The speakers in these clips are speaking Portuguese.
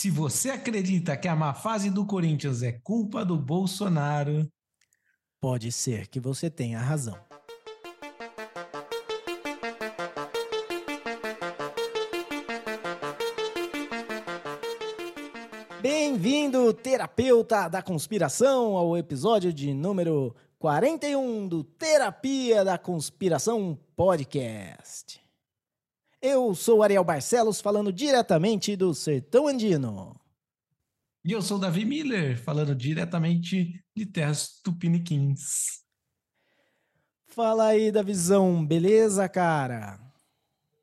Se você acredita que a má fase do Corinthians é culpa do Bolsonaro, Pode ser que você tenha razão. Bem-vindo, terapeuta da conspiração, ao episódio de número 41 do Terapia da Conspiração Podcast. Eu sou Ariel Barcelos, falando diretamente do Sertão Andino. e eu sou Davi Miller, falando diretamente de Terras Tupiniquins. Fala aí da visão, beleza, cara?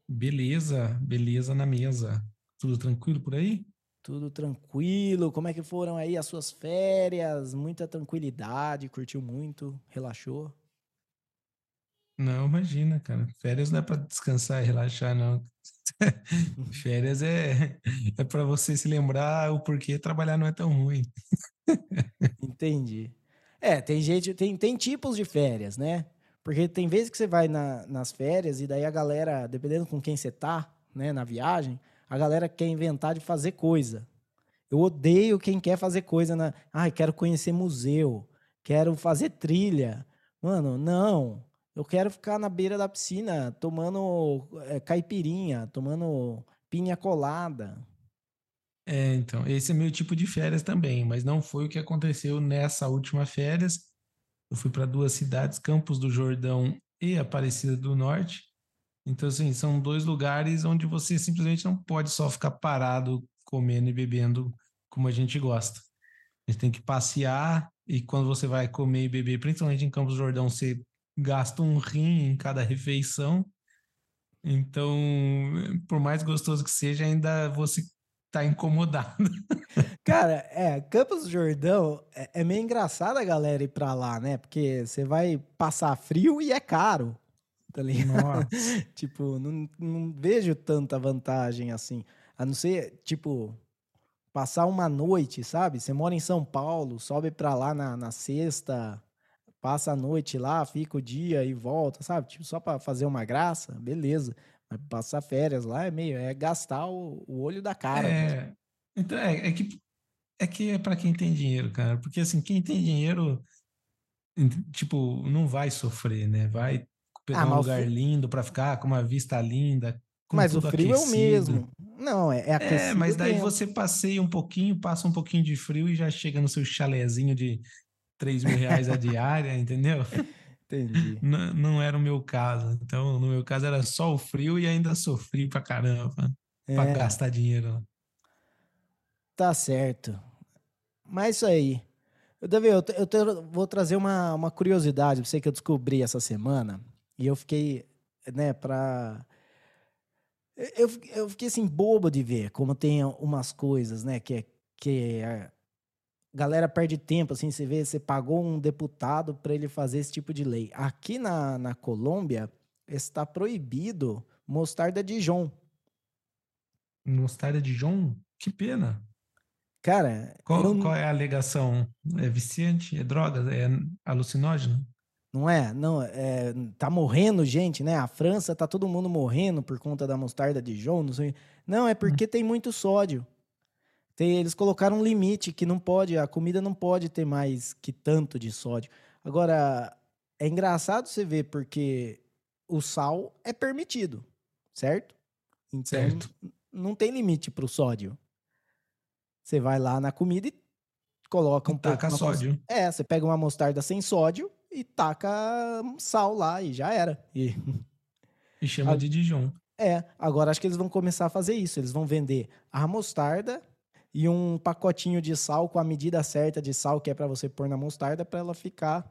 Beleza, beleza na mesa. Tudo tranquilo por aí? Tudo tranquilo? Como é que foram aí as suas férias? Muita tranquilidade, curtiu muito, relaxou? Não, imagina, cara. Férias não é para descansar e relaxar, não. Férias é, é para você se lembrar o porquê trabalhar não é tão ruim. Entendi. É, tem gente, tem, tem tipos de férias, né? Porque tem vezes que você vai na- nas férias e daí a galera, dependendo com quem você tá, né, na viagem, a galera quer inventar de fazer coisa. Eu odeio quem quer fazer coisa na. Ai, quero conhecer museu, quero fazer trilha. Mano, não. Eu quero ficar na beira da piscina tomando é, caipirinha, tomando pinha colada. É, então, esse é meu tipo de férias também, mas não foi o que aconteceu nessa última férias. Eu fui para duas cidades, Campos do Jordão e Aparecida do Norte. Então, assim, são dois lugares onde você simplesmente não pode só ficar parado comendo e bebendo como a gente gosta. A gente tem que passear e quando você vai comer e beber, principalmente em Campos do Jordão, você gasta um rim em cada refeição. Então, por mais gostoso que seja, ainda você tá incomodado. Cara, é, Campos do Jordão é, é meio engraçado a galera ir pra lá, né? Porque você vai passar frio e é caro, tá ligado? Tipo, não, não vejo tanta vantagem assim. A não ser, tipo, passar uma noite, sabe? Você mora em São Paulo, sobe pra lá na, na sexta, passa a noite lá, fica o dia e volta, sabe? Tipo, só pra fazer uma graça, beleza. Mas passar férias lá é meio, é gastar o, o olho da cara. mesmo. É, então é, é que é que é para quem tem dinheiro, cara. Porque assim, quem tem dinheiro, tipo, não vai sofrer, né? Vai pegar Ah, um lugar lindo para ficar, com uma vista linda, Mas o frio é o aquecido. mesmo. Não, é, é É, aquecido mas daí dentro. você passeia um pouquinho, passa um pouquinho de frio e já chega no seu chalezinho de 3 mil reais a diária, entendeu? Entendi. Não, não era o meu caso. Então, no meu caso, era só o frio e ainda sofri pra caramba pra É, gastar dinheiro. tá certo. Mas isso aí. Eu, Davi, eu, eu te- vou trazer uma, uma curiosidade pra você que eu descobri essa semana. E eu fiquei, né, pra. Eu, eu fiquei assim, bobo de ver como tem umas coisas, né, que, é- que a galera perde tempo, assim, você vê, você pagou um deputado para ele fazer esse tipo de lei. Aqui na, na Colômbia está proibido mostarda Dijon. Mostarda de João? Que pena. Cara, Qual, eu- qual é a alegação? É viciante? É droga? É alucinógeno? Não é? Não, é, tá morrendo gente, né? A França tá todo mundo morrendo por conta da mostarda Dijon, não sei. Não, é porque tem muito sódio. Tem- eles colocaram um limite que não pode, a comida não pode ter mais que tanto de sódio. Agora, é engraçado você ver porque o sal é permitido, certo? Então, Certo. não tem limite pro sódio. Você vai lá na comida e coloca um pouco Taca mos- sódio. é, você pega uma mostarda sem sódio e taca sal lá e já era. E, E chama Ah. de Dijon. é, agora acho que eles vão começar a fazer isso. Eles vão vender a mostarda e um pacotinho de sal com a medida certa de sal que é pra você pôr na mostarda pra ela ficar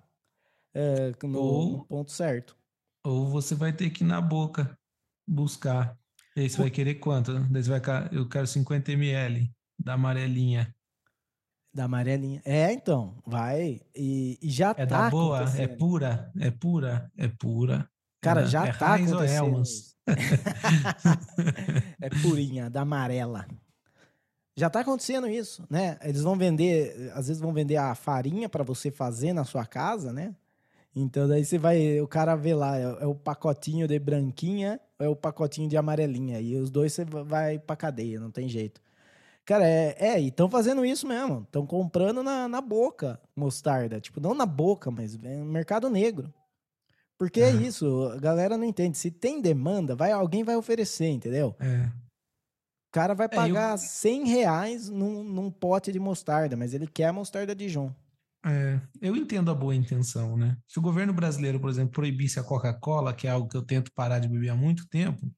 é, no, Ou- no ponto certo. Ou você vai ter que ir na boca buscar. E aí você O- vai querer quanto? Daí você vai, eu quero 50 ml da amarelinha. Da amarelinha. É, então, vai. E, e já É tá da boa? É pura? É pura? É pura? Cara, É, já é tá ou acontecendo. É purinha, da amarela. Já tá acontecendo isso, né? Eles vão vender, às vezes vão vender a farinha para você fazer na sua casa, né? Então daí você vai, o cara vê lá, é, é o pacotinho de branquinha, é o pacotinho de amarelinha. E os dois você va- vai pra cadeia, não tem jeito. Cara, é, é e estão fazendo isso mesmo. Estão comprando na, na boca mostarda. Tipo, não na boca, mas no mercado negro. Porque é isso, a galera não entende. Se tem demanda, vai, alguém vai oferecer, entendeu? É. O cara vai É, pagar eu- 100 reais num, num pote de mostarda, mas ele quer a mostarda Dijon. É, eu entendo a boa intenção, né? Se o governo brasileiro, por exemplo, proibisse a Coca-Cola, que é algo que eu tento parar de beber há muito tempo,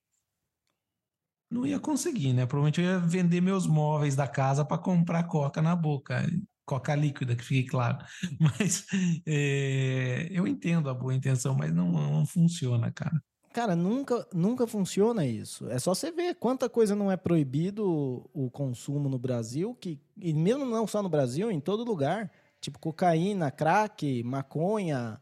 não ia conseguir, né? Provavelmente eu ia vender meus móveis da casa para comprar Coca na boca. Coca líquida, que fique claro. Mas é, eu entendo a boa intenção, mas não, não funciona, cara. Cara, nunca, nunca funciona isso. É só você ver quanta coisa não é proibido o, consumo no Brasil, que, e mesmo não só no Brasil, em todo lugar. Tipo cocaína, crack, maconha.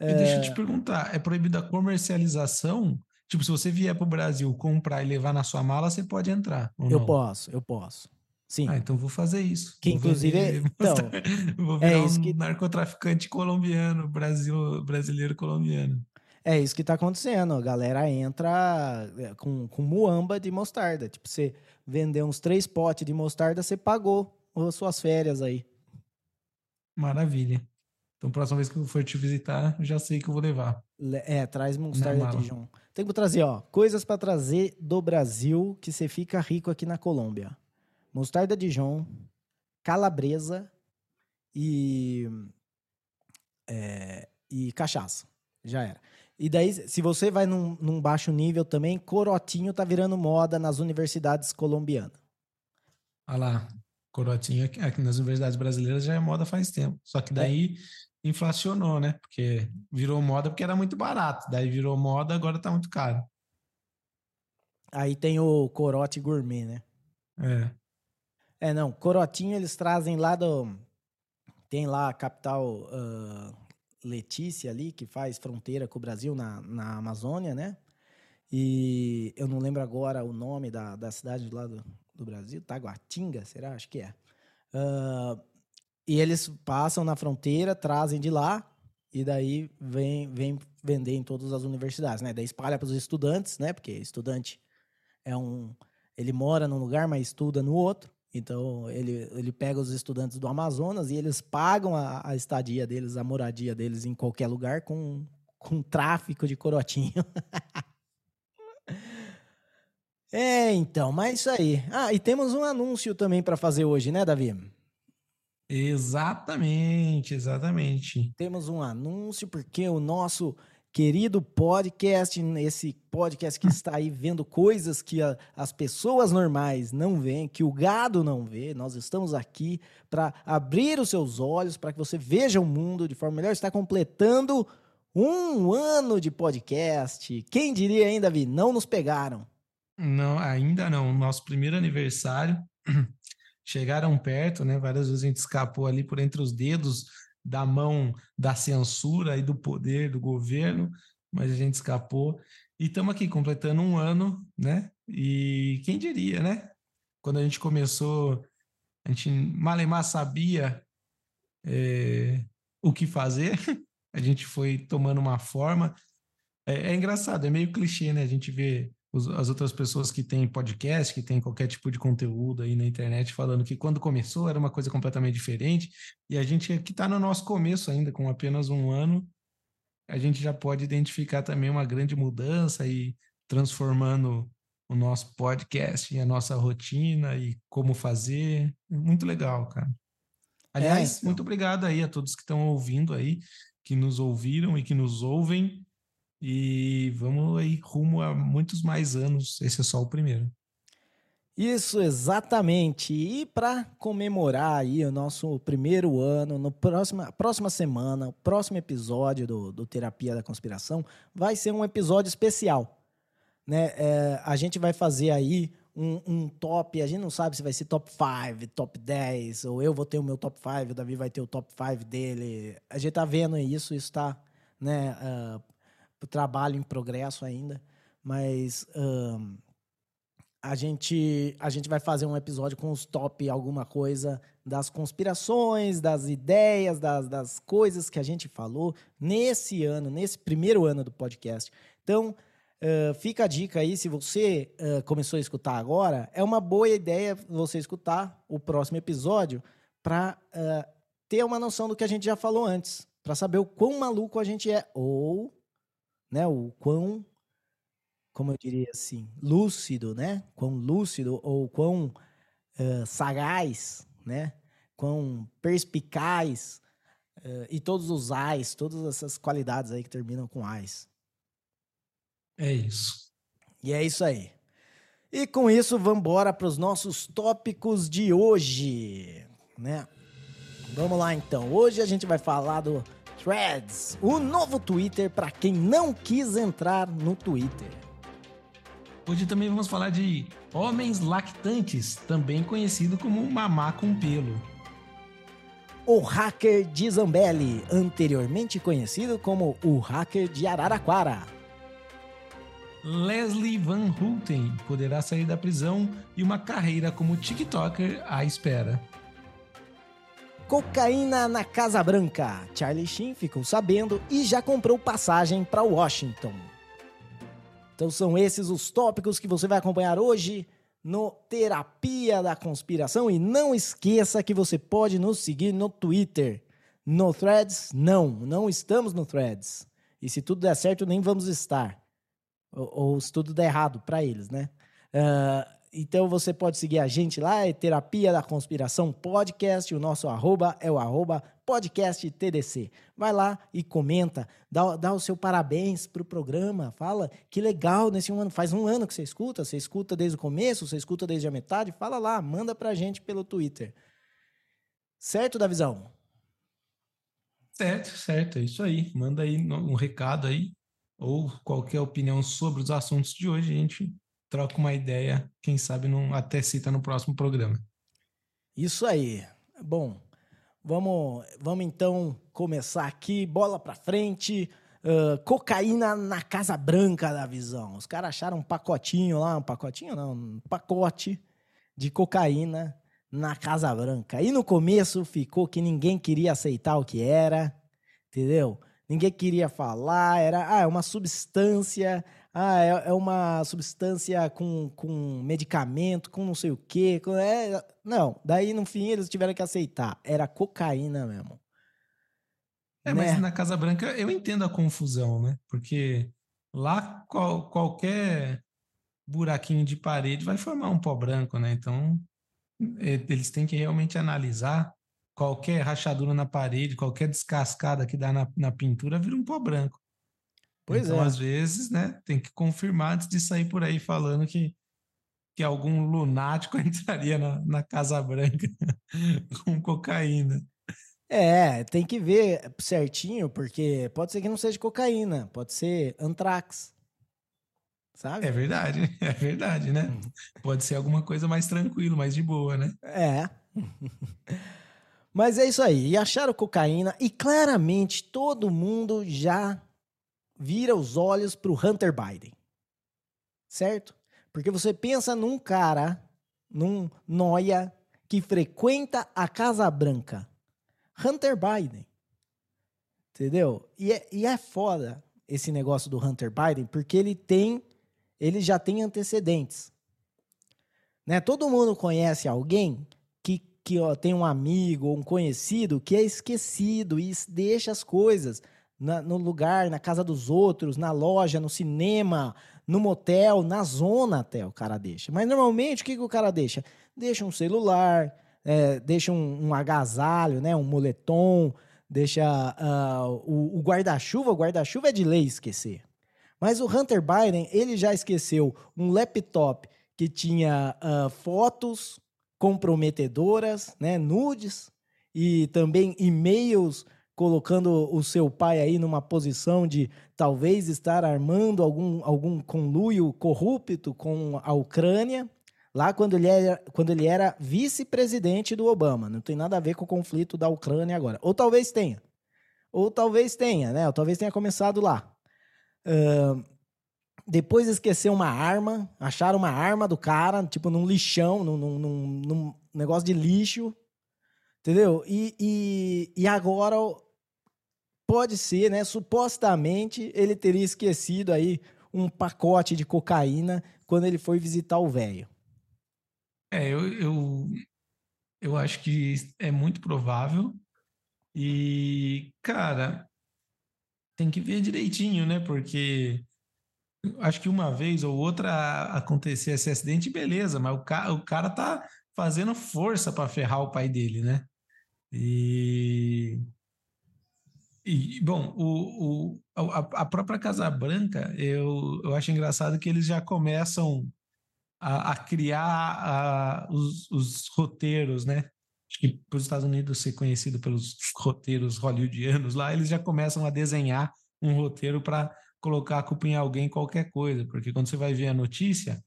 E deixa eu te perguntar, é proibida a comercialização? Tipo, se você vier para o Brasil comprar e levar na sua mala, você pode entrar. Eu não? posso, eu posso. Sim. Ah, então vou fazer isso. Que Vou inclusive é- então, vou é virar isso um que- narcotraficante colombiano, Brasil, brasileiro colombiano. É isso que tá acontecendo. A galera entra é, com, com muamba de mostarda. Tipo, você vender uns três potes de mostarda, você pagou as suas férias aí. Maravilha. Então, próxima vez que eu for te visitar, já sei que eu vou levar. Le- É, traz mostarda mala. Dijon. Tem que trazer, ó, coisas pra trazer do Brasil que você fica rico aqui na Colômbia. Mostarda Dijon, calabresa e é, e cachaça. Já era. E daí, se você vai num, num baixo nível também, corotinho tá virando moda nas universidades colombianas. Olha lá, corotinho aqui, aqui nas universidades brasileiras já é moda faz tempo. Só que daí inflacionou, né? Porque virou moda porque era muito barato. Daí virou moda, agora tá muito caro. Aí tem o corote gourmet, né? É. É, não, corotinho eles trazem lá do. Tem lá a capital ah, Letícia ali, que faz fronteira com o Brasil na, na Amazônia, né? E eu não lembro agora o nome da, da cidade lá do, do Brasil, Taguatinga, será? Acho que é. Ah, e eles passam na fronteira, trazem de lá, e daí vem, vem vender em todas as universidades, né? Daí espalha para os estudantes, né? Porque estudante é um. Ele mora num lugar, mas estuda no outro. Então, ele, ele pega os estudantes do Amazonas e eles pagam a, a estadia deles, a moradia deles em qualquer lugar com, com tráfico de corotinho. é, então, mas isso aí. Ah, e temos um anúncio também para fazer hoje, né, Davi? Exatamente, exatamente. Temos um anúncio porque o nosso querido podcast, esse podcast que está aí vendo coisas que a- as pessoas normais não veem, que o gado não vê, nós estamos aqui para abrir os seus olhos, para que você veja o mundo de forma melhor. Está completando um ano de podcast. Quem diria, hein, Davi? Não nos pegaram. Não, ainda não. Nosso primeiro aniversário. Chegaram perto, né? Várias vezes a gente escapou ali por entre os dedos da mão da censura e do poder do governo, mas a gente escapou. E estamos aqui completando um ano, né? E quem diria, né? Quando a gente começou, a gente malemar sabia eh, o que fazer, a gente foi tomando uma forma. É, é engraçado, é meio clichê, né? A gente vê as outras pessoas que têm podcast, que têm qualquer tipo de conteúdo aí na internet, falando que quando começou era uma coisa completamente diferente, e a gente que está no nosso começo ainda, com apenas um ano, a gente já pode identificar também uma grande mudança e transformando o nosso podcast e a nossa rotina e como fazer. Muito legal, cara. Aliás, então. muito obrigado aí a todos que estão ouvindo aí, que nos ouviram e que nos ouvem. E vamos aí rumo a muitos mais anos. Esse é só o primeiro. Isso, exatamente. E para comemorar aí o nosso primeiro ano, no próxima, próxima semana, o próximo episódio do, do Terapia da Conspiração vai ser um episódio especial. Né? É, a gente vai fazer aí um, um top, a gente não sabe se vai ser top 5, top 10, ou eu vou ter o meu top 5, o Davi vai ter o top 5 dele. A gente tá vendo isso, isso tá, né, ah, trabalho em progresso ainda, mas... ahn, a gente, a gente vai fazer um episódio com os top alguma coisa das conspirações, das ideias, das, das coisas que a gente falou nesse ano, nesse primeiro ano do podcast. Então, Uh, fica a dica aí, se você uh, começou a escutar agora, é uma boa ideia você escutar o próximo episódio para uh, ter uma noção do que a gente já falou antes, para saber o quão maluco a gente é, ou né, o quão, como eu diria assim, lúcido, né? Quão lúcido ou quão sagaz, né? Quão perspicaz e todos os ais, todas essas qualidades aí que terminam com ais. É isso. E é isso aí. E com isso, vamos embora para os nossos tópicos de hoje, né? Vamos lá então. Hoje a gente vai falar do Threads, o novo Twitter para quem não quis entrar no Twitter. Hoje também vamos falar de homens lactantes, também conhecido como mamá com pelo. O hacker de Zambelli, anteriormente conhecido como o hacker de Araraquara. Leslie Van Houten poderá sair da prisão e uma carreira como TikToker à espera. Cocaína na Casa Branca. Charlie Sheen ficou sabendo e já comprou passagem para Washington. Então são esses os tópicos que você vai acompanhar hoje no Terapia da Conspiração e não esqueça que você pode nos seguir no Twitter. No Threads, não, não estamos no Threads. E se tudo der certo, nem vamos estar ou, ou se tudo der errado para eles, né? Uh, então você pode seguir a gente lá, é Terapia da Conspiração Podcast, o nosso arroba é o arroba podcast TDC. Vai lá e comenta, dá, dá o seu parabéns pro programa, fala que legal nesse um ano, faz um ano que você escuta, você escuta desde o começo, você escuta desde a metade, fala lá, manda pra gente pelo Twitter. Certo, Davizão? Certo, certo, é isso aí. Manda aí um recado aí, ou qualquer opinião sobre os assuntos de hoje, a gente troca uma ideia, quem sabe não, até cita no próximo programa. Isso aí. Bom, vamos, vamos então começar aqui, bola para frente. Uh, cocaína na Casa Branca da visão. Os caras acharam um pacotinho lá, um pacotinho não, um pacote de cocaína na Casa Branca. E no começo ficou que ninguém queria aceitar o que era, entendeu? ninguém queria falar, era ah, é uma substância, ah, é, é, uma substância com, com medicamento, com não sei o quê. Com, é, não, daí no fim eles tiveram que aceitar. Era cocaína mesmo. É, né? mas na Casa Branca eu entendo a confusão, né? Porque lá qual, qualquer buraquinho de parede vai formar um pó branco, né? Então eles têm que realmente analisar qualquer rachadura na parede, qualquer descascada que dá na, na pintura vira um pó branco. Pois então, é. às vezes, né, tem que confirmar antes de sair por aí falando que, que algum lunático entraria na, na Casa Branca com cocaína. É, tem que ver certinho, porque pode ser que não seja cocaína, pode ser antrax. Sabe? É verdade, é verdade, né? Uhum. Pode ser alguma coisa mais tranquilo, mais de boa, né? É. Mas é isso aí. E acharam cocaína e claramente todo mundo já vira os olhos para o Hunter Biden. Certo? Porque você pensa num cara, num noia que frequenta a Casa Branca. Hunter Biden. Entendeu? E é, e é foda esse negócio do Hunter Biden, porque ele tem, ele já tem antecedentes. Né? Todo mundo conhece alguém que ó, tem um amigo ou um conhecido que é esquecido e deixa as coisas na, no lugar, na casa dos outros, na loja, no cinema, no motel, na zona até o cara deixa. Mas normalmente o que, que o cara deixa? Deixa um celular, é, deixa um, um, agasalho, né, um moletom, deixa uh, o, o guarda-chuva. O guarda-chuva é de lei esquecer. Mas o Hunter Biden, ele já esqueceu um laptop que tinha uh, fotos comprometedoras, né, nudes e também e-mails colocando o seu pai aí numa posição de talvez estar armando algum, algum conluio corrupto com a Ucrânia, lá quando ele era, quando ele era vice-presidente do Obama. Não tem nada a ver com o conflito da Ucrânia agora. Ou talvez tenha. Ou talvez tenha, né? Ou talvez tenha começado lá. Uh, depois esqueceu uma arma, acharam uma arma do cara, tipo num lixão, num, num, num negócio de lixo, entendeu? E, e, e agora pode ser, né? Supostamente ele teria esquecido aí um pacote de cocaína quando ele foi visitar o velho. É, eu, eu, eu acho que é muito provável. E, cara, tem que ver direitinho, né? Porque acho que uma vez ou outra acontecer esse acidente, beleza, mas o cara, o cara tá fazendo força para ferrar o pai dele, né? E, e bom, o, o, a, a, própria Casa Branca, eu, eu acho engraçado que eles já começam a, a criar a, os, os roteiros, né? Acho que para os Estados Unidos ser conhecido pelos roteiros hollywoodianos lá, eles já começam a desenhar um roteiro para colocar a culpa em alguém, qualquer coisa, porque quando você vai ver a notícia,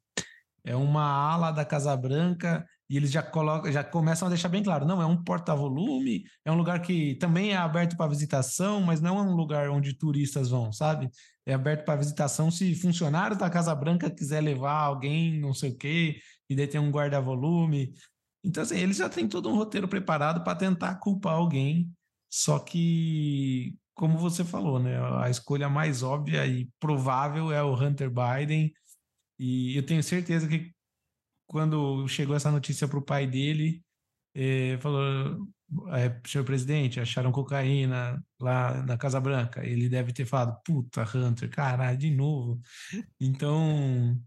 é uma ala da Casa Branca e eles já colocam, já começam a deixar bem claro, não é um porta-volume, é um lugar que também é aberto para visitação, mas não é um lugar onde turistas vão, sabe? É aberto para visitação se funcionário da Casa Branca quiser levar alguém, não sei o quê, e daí tem um guarda-volume. Então, assim, eles já têm todo um roteiro preparado para tentar culpar alguém, só que como você falou, né? A escolha mais óbvia e provável é o Hunter Biden. E eu tenho certeza que quando chegou essa notícia para o pai dele, eh, falou: é, senhor presidente, acharam cocaína lá na Casa Branca. Ele deve ter falado: puta, Hunter, caralho, de novo. Então,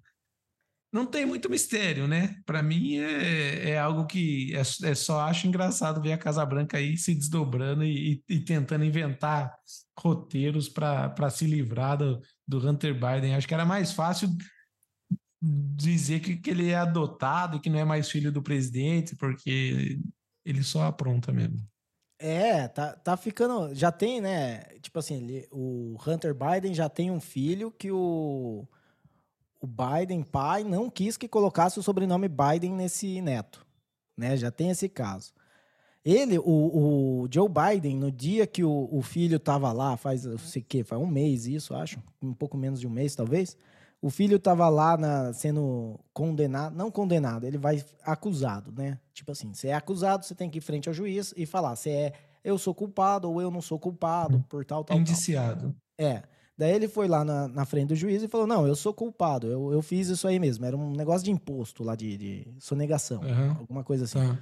não tem muito mistério, né? Para mim é, é, algo que é, é, só acho engraçado ver a Casa Branca aí se desdobrando e, e tentando inventar roteiros para se livrar do, do, Hunter Biden. Acho que era mais fácil dizer que, que ele é adotado, que não é mais filho do presidente, porque ele só apronta mesmo. É, tá, tá ficando. Já tem, né? Tipo assim, ele, o Hunter Biden já tem um filho que o o Biden, pai, não quis que colocasse o sobrenome Biden nesse neto. Né? Já tem esse caso. Ele, o, o Joe Biden, no dia que o, o filho estava lá, faz, sei que, faz um mês isso, acho, um pouco menos de um mês, talvez. O filho estava lá na, sendo condenado, não condenado, ele vai acusado, né? Tipo assim, você é acusado, você tem que ir frente ao juiz e falar se é eu sou culpado ou eu não sou culpado por tal, tal, Indiciado. Tal. É. Daí ele foi lá na, na, frente do juiz e falou: Não, eu sou culpado, eu, eu fiz isso aí mesmo. Era um negócio de imposto lá, de, de sonegação, uhum. alguma coisa assim. Uhum.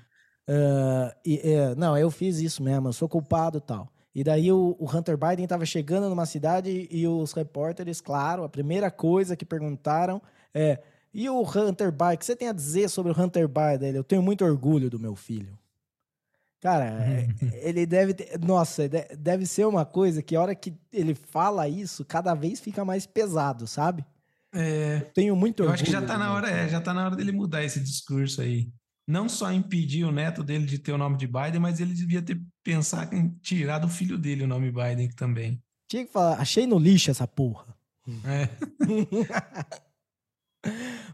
Uh, e, uh, não, eu fiz isso mesmo, eu sou culpado e tal. E daí o, o Hunter Biden estava chegando numa cidade e os repórteres, claro, a primeira coisa que perguntaram é: E o Hunter Biden, o que você tem a dizer sobre o Hunter Biden? Eu tenho muito orgulho do meu filho. Cara, é, ele deve ter. Nossa, deve ser uma coisa que a hora que ele fala isso, cada vez fica mais pesado, sabe? É, tenho muito Eu acho que já tá na hora, é, já tá na hora dele mudar esse discurso aí. Não só impedir o neto dele de ter o nome de Biden, mas ele devia ter pensado em tirar do filho dele o nome Biden também. Tinha que falar, achei no lixo essa porra. É.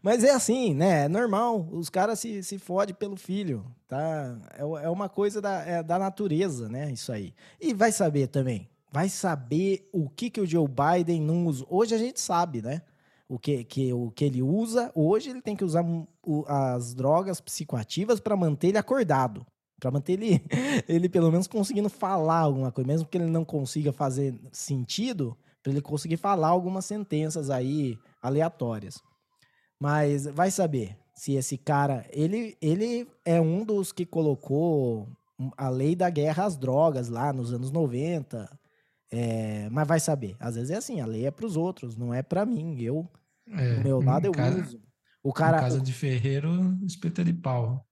Mas é assim, né? É normal. Os caras se, se fodem pelo filho, tá? É, é uma coisa da, é da natureza, né? Isso aí. E vai saber também. Vai saber o que, que o Joe Biden não usa. Hoje a gente sabe, né? O que, que, o que ele usa. Hoje ele tem que usar o, as drogas psicoativas para manter ele acordado. Para manter ele, ele, pelo menos, conseguindo falar alguma coisa. Mesmo que ele não consiga fazer sentido, para ele conseguir falar algumas sentenças aí aleatórias. Mas vai saber se esse cara. Ele, ele é um dos que colocou a lei da guerra às drogas lá nos anos 90. É, mas vai saber. Às vezes é assim, a lei é para os outros, não é para mim. Eu, é, do meu lado, eu casa, uso. O cara, casa de ferreiro, espeta de pau.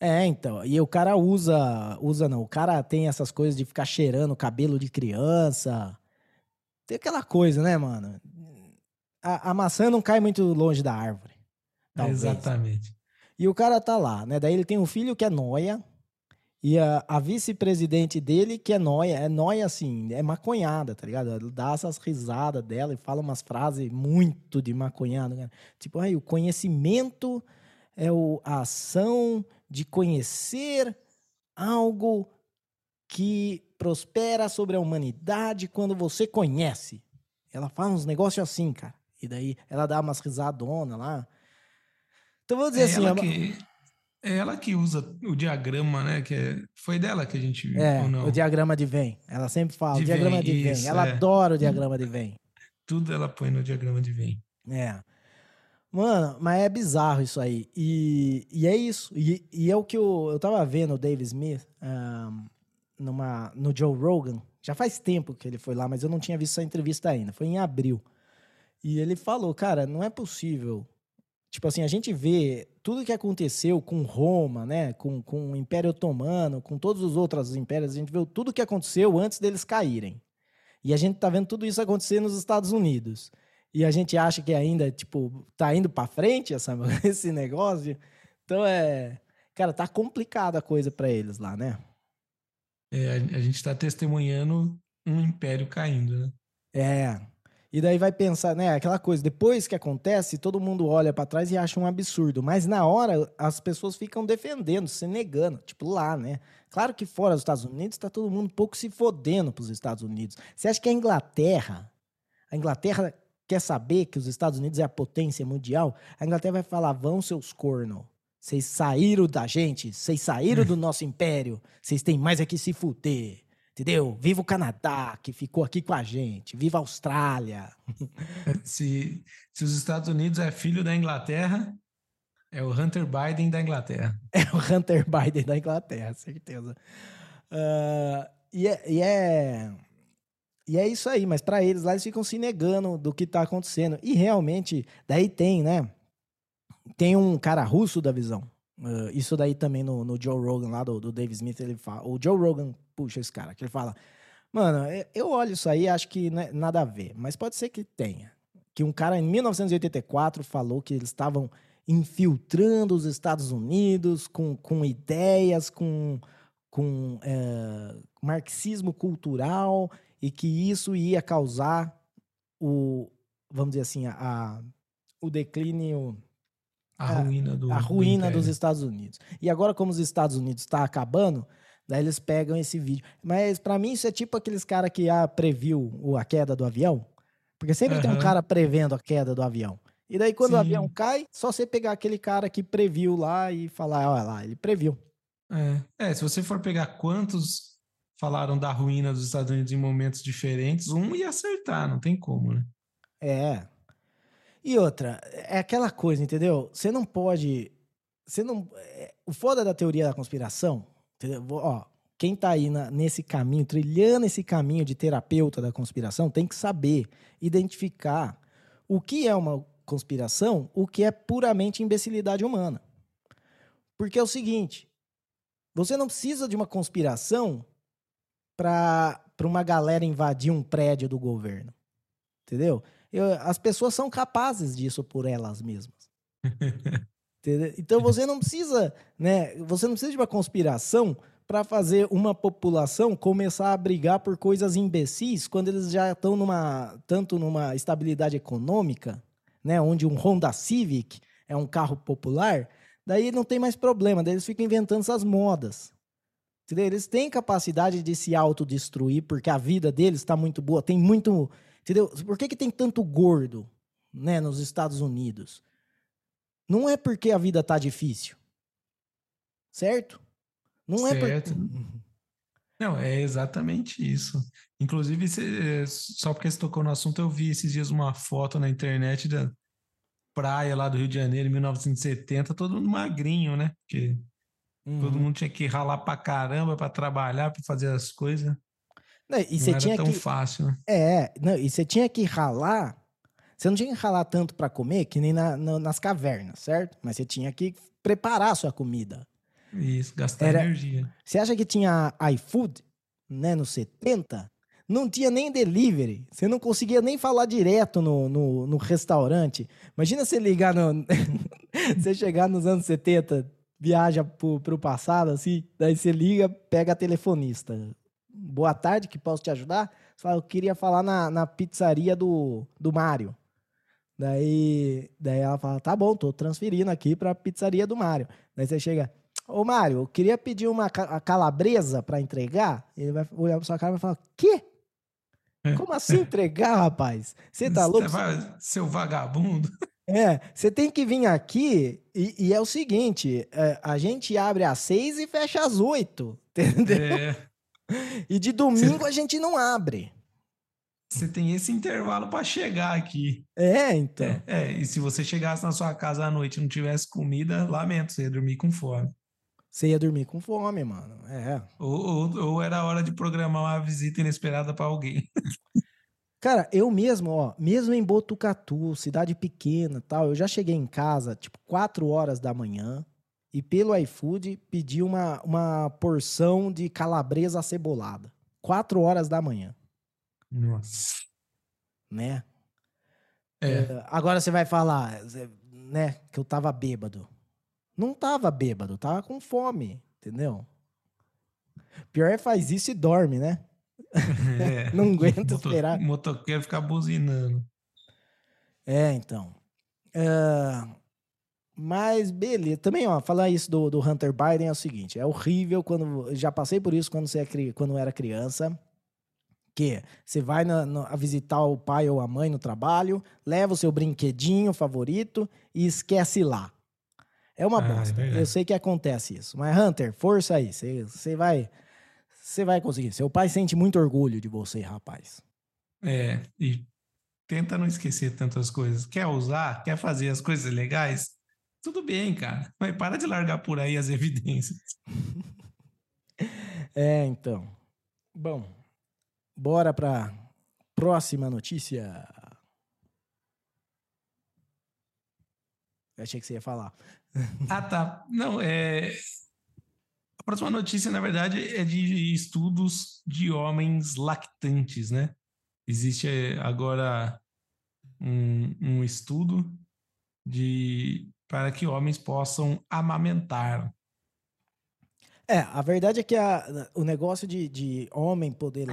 É, então. E o cara usa. Usa não. O cara tem essas coisas de ficar cheirando cabelo de criança. Tem aquela coisa, né, mano? A, a maçã não cai muito longe da árvore. Talvez. Exatamente. E o cara tá lá, né? Daí ele tem um filho que é noia. E a, a vice-presidente dele, que é noia, é noia assim, é maconhada, tá ligado? Ela dá essas risadas dela e fala umas frases muito de maconhada. Tipo, aí, o conhecimento é o, a ação de conhecer algo que prospera sobre a humanidade quando você conhece. Ela fala uns negócios assim, cara. E daí ela dá umas risadonas lá. Então vou dizer é assim. Ela que, é ela que usa o diagrama, né? Que é, foi dela que a gente viu. É, o diagrama de Venn. Ela sempre fala, de o diagrama Venn, de Venn. Ela é. adora o diagrama de Venn. Tudo ela põe no diagrama de Venn. É. Mano, mas é bizarro isso aí. E, e é isso. E, e é o que eu, eu tava vendo o Dave Smith um, numa, no Joe Rogan. Já faz tempo que ele foi lá, mas eu não tinha visto essa entrevista ainda. Foi em abril. E ele falou, cara, não é possível. Tipo assim, a gente vê tudo que aconteceu com Roma, né? Com, com o Império Otomano, com todos os outros impérios, a gente vê tudo que aconteceu antes deles caírem. E a gente tá vendo tudo isso acontecer nos Estados Unidos e a gente acha que ainda, tipo, tá indo para frente essa, esse negócio. Então é. Cara, tá complicada a coisa para eles lá, né? É, a gente tá testemunhando um império caindo, né? É. E daí vai pensar, né? Aquela coisa, depois que acontece, todo mundo olha para trás e acha um absurdo. Mas na hora, as pessoas ficam defendendo, se negando. Tipo, lá, né? Claro que fora dos Estados Unidos, tá todo mundo um pouco se fodendo pros Estados Unidos. Você acha que a Inglaterra. A Inglaterra quer saber que os Estados Unidos é a potência mundial, a Inglaterra vai falar: vão seus corno. Vocês saíram da gente, vocês saíram do nosso império, vocês têm mais é que se fuder. Entendeu? Viva o Canadá, que ficou aqui com a gente. Viva a Austrália. Se, se os Estados Unidos é filho da Inglaterra, é o Hunter Biden da Inglaterra. É o Hunter Biden da Inglaterra, certeza. Uh, e, é, e é e é isso aí, mas para eles lá eles ficam se negando do que tá acontecendo. E realmente, daí tem, né? Tem um cara russo da visão. Uh, isso daí também no, no, Joe Rogan lá do, do Dave Smith, ele fala. O Joe Rogan puxa esse cara, que ele fala: Mano, eu olho isso aí acho que é nada a ver, mas pode ser que tenha. Que um cara em 1984 falou que eles estavam infiltrando os Estados Unidos com, com ideias, com, com é, marxismo cultural e que isso ia causar o, vamos dizer assim, a, o declínio a ruína, do, a ruína do dos Estados Unidos. E agora, como os Estados Unidos está acabando, daí eles pegam esse vídeo. Mas para mim isso é tipo aqueles cara que ah, previu a queda do avião. Porque sempre uhum. tem um cara prevendo a queda do avião. E daí quando Sim. o avião cai, só você pegar aquele cara que previu lá e falar, olha lá, ele previu. É. é, se você for pegar quantos falaram da ruína dos Estados Unidos em momentos diferentes, um ia acertar, não tem como, né? É. E outra, é aquela coisa, entendeu? Você não pode. Você não. É, o foda da teoria da conspiração? Ó, quem tá aí na, nesse caminho, trilhando esse caminho de terapeuta da conspiração, tem que saber identificar o que é uma conspiração, o que é puramente imbecilidade humana. Porque é o seguinte: você não precisa de uma conspiração para uma galera invadir um prédio do governo. Entendeu? Eu, as pessoas são capazes disso por elas mesmas. Então você não precisa, né? Você não precisa de uma conspiração para fazer uma população começar a brigar por coisas imbecis quando eles já estão numa tanto numa estabilidade econômica, né, onde um Honda Civic é um carro popular, daí não tem mais problema, daí eles ficam inventando essas modas. Eles têm capacidade de se autodestruir porque a vida deles está muito boa. Tem muito. Entendeu? Por que, que tem tanto gordo né, nos Estados Unidos? Não é porque a vida tá difícil. Certo? Não certo. é porque. Não, é exatamente isso. Inclusive, só porque você tocou no assunto, eu vi esses dias uma foto na internet da praia lá do Rio de Janeiro, em 1970, todo mundo magrinho, né? Porque Uhum. Todo mundo tinha que ralar pra caramba para trabalhar, para fazer as coisas. Não, e não era tinha tão que... fácil. Né? É, não, e você tinha que ralar. Você não tinha que ralar tanto para comer que nem na, na, nas cavernas, certo? Mas você tinha que preparar a sua comida. Isso, gastar era... energia. Você acha que tinha iFood, né, nos 70? Não tinha nem delivery. Você não conseguia nem falar direto no, no, no restaurante. Imagina você ligar no. você chegar nos anos 70, viaja pro, pro passado, assim, daí você liga, pega a telefonista. Boa tarde, que posso te ajudar? Você fala, eu queria falar na, na pizzaria do, do Mário. Daí, daí ela fala, tá bom, tô transferindo aqui pra pizzaria do Mário. Daí você chega, ô Mário, eu queria pedir uma calabresa para entregar. Ele vai olhar pra sua cara e vai falar, quê? É. Como assim entregar, rapaz? Você tá louco? Seu vagabundo. É, você tem que vir aqui e, e é o seguinte: é, a gente abre às seis e fecha às oito, entendeu? É. E de domingo a gente não abre. Você tem esse intervalo para chegar aqui. É, então. É, é, e se você chegasse na sua casa à noite e não tivesse comida, lamento, você ia dormir com fome. Você ia dormir com fome, mano. É. Ou, ou, ou era hora de programar uma visita inesperada para alguém. Cara, eu mesmo, ó, mesmo em Botucatu, cidade pequena tal, eu já cheguei em casa, tipo, 4 horas da manhã, e pelo iFood pedi uma, uma porção de calabresa acebolada. 4 horas da manhã. Nossa. Né? É. É, agora você vai falar, né, que eu tava bêbado. Não tava bêbado, tava com fome, entendeu? Pior é faz isso e dorme, né? É. Não aguenta Moto- esperar. Motoqueiro ficar buzinando. É, então. Ah, mas beleza. Também, ó, falar isso do, do Hunter Biden é o seguinte: é horrível quando. Já passei por isso quando você é, quando eu era criança. Que você vai na- na- a visitar o pai ou a mãe no trabalho, leva o seu brinquedinho favorito e esquece lá. É uma Ah, é bosta. verdade. eu sei que acontece isso. Mas, Hunter, força aí. Você você vai. Você vai conseguir. Seu pai sente muito orgulho de você, rapaz. É, e tenta não esquecer tantas coisas. Quer usar? Quer fazer as coisas legais? Tudo bem, cara. Mas para de largar por aí as evidências. É, então. Bom, bora pra próxima notícia. Eu achei que você ia falar. Ah, tá. Não, é. A próxima notícia, na verdade, é de estudos de homens lactantes, né? Existe é, agora um, um estudo de para que homens possam amamentar. É, a verdade é que a- o negócio de, de homem poder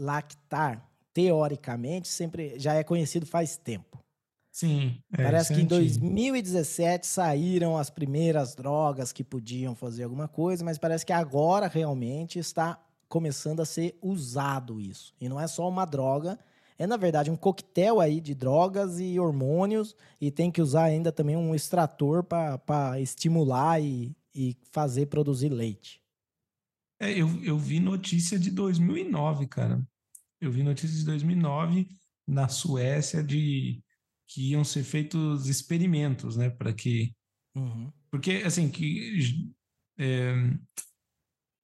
lactar, teoricamente, sempre já é conhecido faz tempo. Sim. é, Parece isso que é em antigo. 2017 saíram as primeiras drogas que podiam fazer alguma coisa, mas parece que agora realmente está começando a ser usado isso. E não é só uma droga, é na verdade um coquetel aí de drogas e hormônios, e tem que usar ainda também um extrator para estimular e, e fazer produzir leite. É, eu, eu vi notícia de 2009, cara. Eu vi notícia de 2009 na Suécia de que iam ser feitos experimentos, né, para que Uhum. porque assim que é,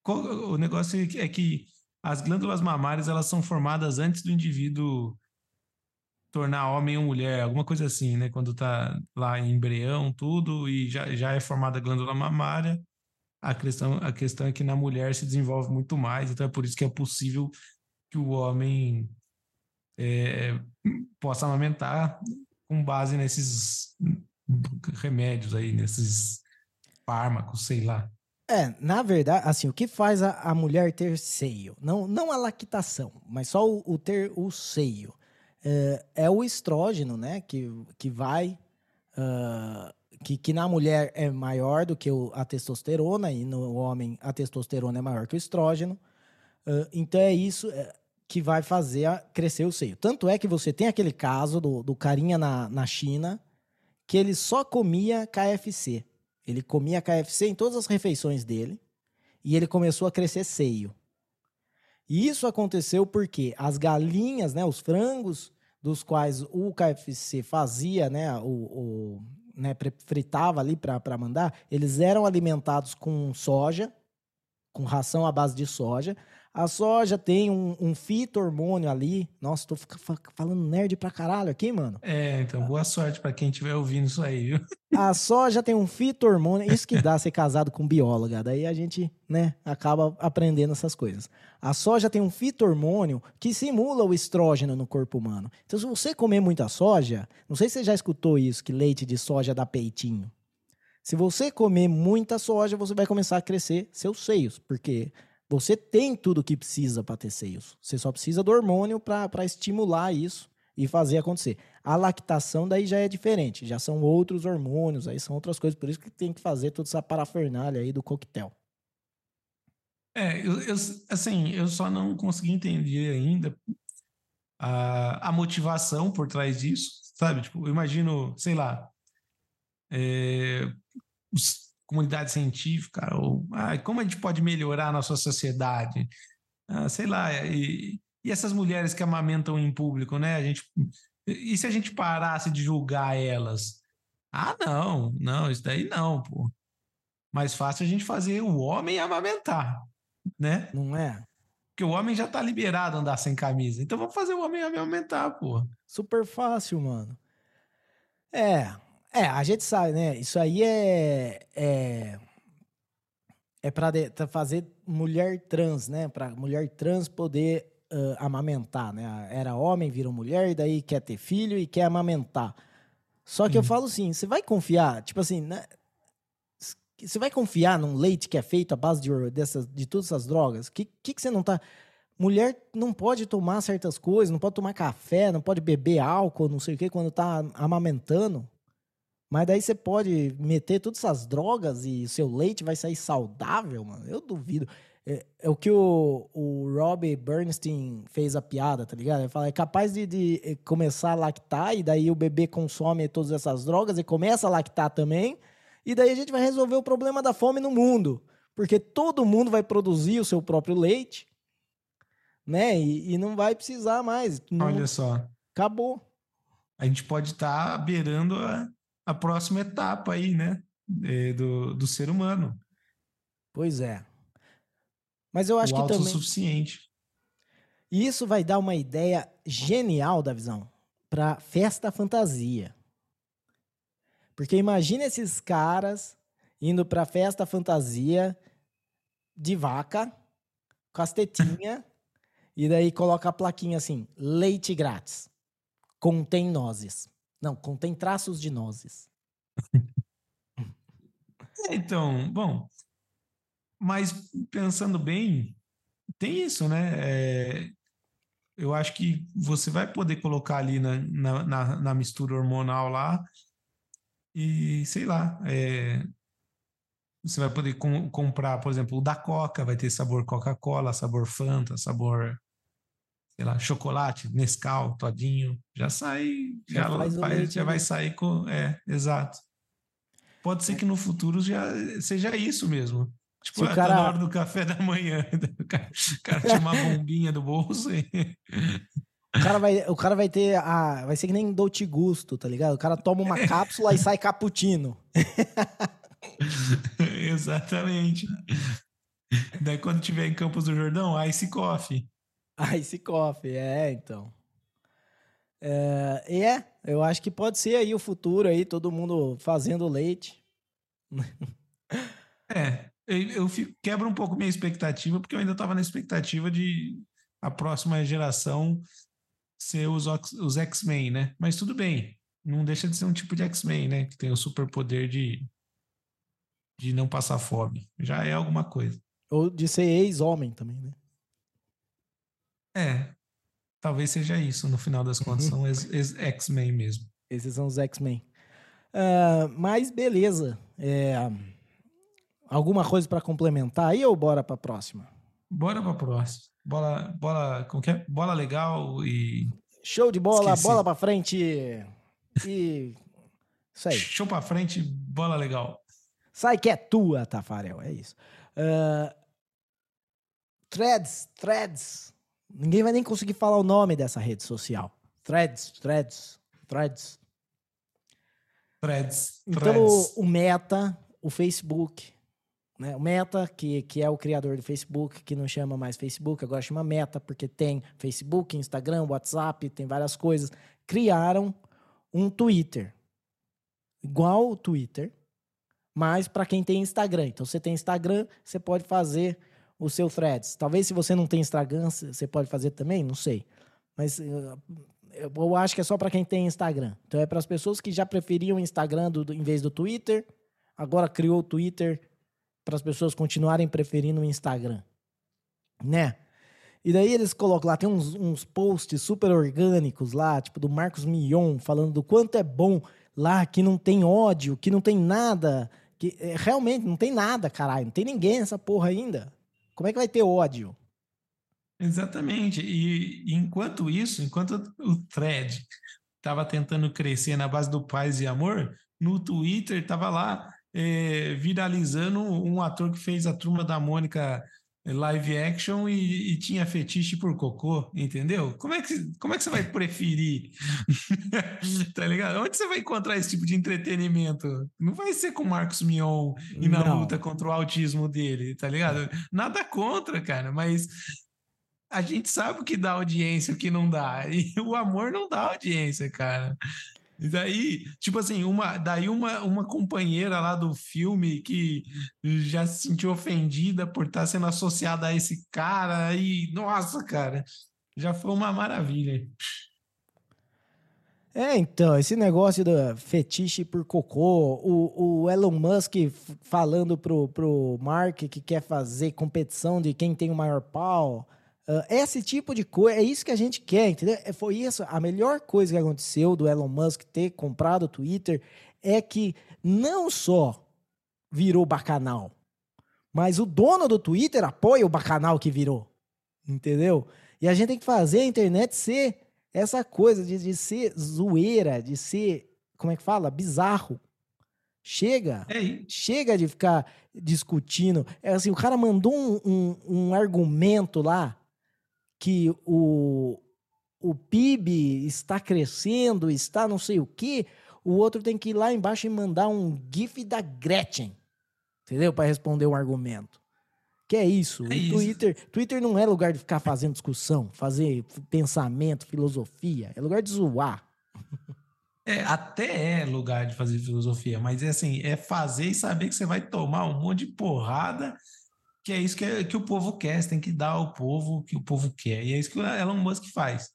qual- o negócio é que- é que as glândulas mamárias elas são formadas antes do indivíduo tornar homem ou mulher, alguma coisa assim, né? Quando tá lá em embrião, tudo, e já, já é formada a glândula mamária, a questão, a questão é que na mulher se desenvolve muito mais, então é por isso que é possível que o homem é, possa amamentar com base nesses remédios aí, nesses fármacos, sei lá. É, na verdade, assim, o que faz a, a mulher ter seio? Não, não a lactação, mas só o, o ter o seio. É, é o estrógeno, né? Que, que vai. ah, que, que na mulher é maior do que a testosterona, e no homem a testosterona é maior que o estrógeno. Ah, então é isso é, que vai fazer crescer o seio. Tanto é que você tem aquele caso do, do carinha na, na China que ele só comia KFC. Ele comia KFC em todas as refeições dele e ele começou a crescer seio. E isso aconteceu porque as galinhas, né, os frangos dos quais o KFC fazia, né, o, o né, fritava ali para mandar, eles eram alimentados com soja, com ração à base de soja. A soja tem um, um fito-hormônio ali. Nossa, tô falando nerd pra caralho aqui, mano. É, então boa sorte para quem estiver ouvindo isso aí, viu? A soja tem um fito-hormônio, isso que dá ser casado com bióloga. Daí a gente, né, acaba aprendendo essas coisas. A soja tem um fito-hormônio que simula o estrógeno no corpo humano. Então, se você comer muita soja, não sei se você já escutou isso, que leite de soja dá peitinho. Se você comer muita soja, você vai começar a crescer seus seios, porque você tem tudo o que precisa para ter seios. Você só precisa do hormônio para estimular isso e fazer acontecer. A lactação daí já é diferente, já são outros hormônios, aí são outras coisas, por isso que tem que fazer toda essa parafernália aí do coquetel. É, eu, eu- assim, eu só não consegui entender ainda a, a motivação por trás disso, sabe? Tipo, eu imagino, sei lá, é, os- comunidade científica, ou ah, como a gente pode melhorar a nossa sociedade, Ah, sei lá, e, E essas mulheres que amamentam em público, né? A gente, e se a gente parasse de julgar elas? Ah, não, não, isso daí não, pô. Mais fácil a gente fazer o homem amamentar, né? Não é? Porque o homem já tá liberado a andar sem camisa. Então vamos fazer o homem amamentar, pô. Super fácil, mano. É, é, a gente sabe, né? Isso aí é. É, é para fazer mulher trans, né? Para mulher trans poder uh, amamentar, né? Era homem, virou mulher, e daí quer ter filho e quer amamentar. Só que eu uhum. falo assim: você vai confiar, tipo assim, né? Você vai confiar num leite que é feito à base de, dessas, de todas essas drogas? O que, que, que você não tá. Mulher não pode tomar certas coisas, não pode tomar café, não pode beber álcool, não sei o que, quando tá amamentando. Mas daí você pode meter todas essas drogas e o seu leite vai sair saudável, mano. Eu duvido. É, é o que o, o Robbie Bernstein fez a piada, tá ligado? Ele fala, é capaz de, de eh, começar a lactar e daí o bebê consome todas essas drogas e começa a lactar também. E daí a gente vai resolver o problema da fome no mundo. Porque todo mundo vai produzir o seu próprio leite, né? E, e não vai precisar mais. Não... Olha só. Acabou. A gente pode estar tá beirando a, a próxima etapa aí, né? É, do, do ser humano. Pois é. Mas eu acho o que também. suficiente. E isso vai dar uma ideia genial da visão para festa fantasia. Porque imagina esses caras indo para festa fantasia de vaca, com as tetinhas, e daí coloca a plaquinha assim: leite grátis. Contém nozes. Não, contém traços de nozes. então, bom, mas pensando bem, tem isso, né? É, eu acho que você vai poder colocar ali na, na, na mistura hormonal lá e sei lá, é, você vai poder com, comprar, por exemplo, o da Coca, vai ter sabor Coca-Cola, sabor Fanta, sabor sei lá, chocolate, Nescau, todinho, já sai, já, já, faz faz, já vai sair com. É, exato. Pode ser é. que no futuro já seja isso mesmo. Tipo, o cara... na hora do café da manhã, o cara, o cara tinha uma bombinha do bolso e... O cara, vai, o cara vai ter a. Vai ser que nem Dolce Gusto, tá ligado? O cara toma uma cápsula e sai cappuccino. Exatamente. Daí quando tiver em Campos do Jordão, Ice Coffee. Ice Coffee, é, então. É, é, eu acho que pode ser aí o futuro aí, todo mundo fazendo leite. É, eu, fico, quebro um pouco minha expectativa, porque eu ainda estava na expectativa de a próxima geração ser os, os X-Men, né? Mas tudo bem, não deixa de ser um tipo de X-Men, né? Que tem o superpoder de, de não passar fome. Já é alguma coisa. Ou de ser ex-homem também, né? É, talvez seja isso, no final das contas, são X-Men mesmo. Esses são os X-Men. Uh, mas beleza. É, alguma coisa para complementar aí ou bora para a próxima? Bora para a próxima. Bola, bola, como que é? Bola legal e show de bola, Esqueci. bola para frente e isso aí. Show para frente, bola legal. Sai que é tua, Tafarel, é isso. Uh, threads, threads. Ninguém vai nem conseguir falar o nome dessa rede social. Threads, threads, threads. Threads. Então, o, o Meta, o Facebook, né? O Meta, que, que é o criador do Facebook, que não chama mais Facebook, agora chama Meta, porque tem Facebook, Instagram, WhatsApp, tem várias coisas. Criaram um Twitter. Igual o Twitter, mas para quem tem Instagram. Então, você tem Instagram, você pode fazer o seu threads. Talvez se você não tem Instagram, você pode fazer também, não sei. Mas eh, eu acho que é só para quem tem Instagram. Então é para as pessoas que já preferiam Instagram do, do, em vez do Twitter, agora criou o Twitter para as pessoas continuarem preferindo o Instagram, né? E daí eles colocam lá, tem uns, uns posts super orgânicos lá, tipo do Marcos Mion, falando do quanto é bom lá, que não tem ódio, que não tem nada, que é, realmente não tem nada, caralho, não tem ninguém nessa porra ainda. Como é que vai ter ódio? Exatamente. E, enquanto isso, enquanto o thread estava tentando crescer na base do paz e amor, no Twitter estava lá é, viralizando um ator que fez a turma da Mônica live action e, e, tinha fetiche por cocô, entendeu? Como é que, como é que você vai preferir? tá ligado? Onde você vai encontrar esse tipo de entretenimento? Não vai ser com o Marcos Mion e na Não. luta contra o autismo dele, tá ligado? Nada contra, cara, mas a gente sabe o que dá audiência, o que não dá. E o amor não dá audiência, cara. E daí, tipo assim, uma, daí uma, uma companheira lá do filme que já se sentiu ofendida por estar sendo associada a esse cara, e nossa, cara, já foi uma maravilha. É, então, esse negócio do fetiche por cocô, o, o Elon Musk falando pro, pro Mark que quer fazer competição de quem tem o maior pau. Uh, esse tipo de coisa, é isso que a gente quer, entendeu? É, foi isso, a melhor coisa que aconteceu do Elon Musk ter comprado o Twitter é que não só virou bacanal, mas o dono do Twitter apoia o bacanal que virou, entendeu? E a gente tem que fazer a internet ser essa coisa de, de ser zoeira, de ser, como é que fala? Bizarro. Chega, é chega de ficar discutindo. É assim, o cara mandou um, um, um argumento lá que o, o PIB está crescendo, está não sei o quê, o outro tem que ir lá embaixo e mandar um GIF da Gretchen, entendeu? Para responder um argumento. Que é isso. É o Twitter, isso. Twitter não é lugar de ficar fazendo discussão, fazer pensamento, filosofia. É lugar de zoar. É, até é lugar de fazer filosofia, mas é assim, é fazer e saber que você vai tomar um monte de porrada que é isso que, que o povo quer, você tem que dar ao povo o que o povo quer. E é isso que o Elon Musk faz.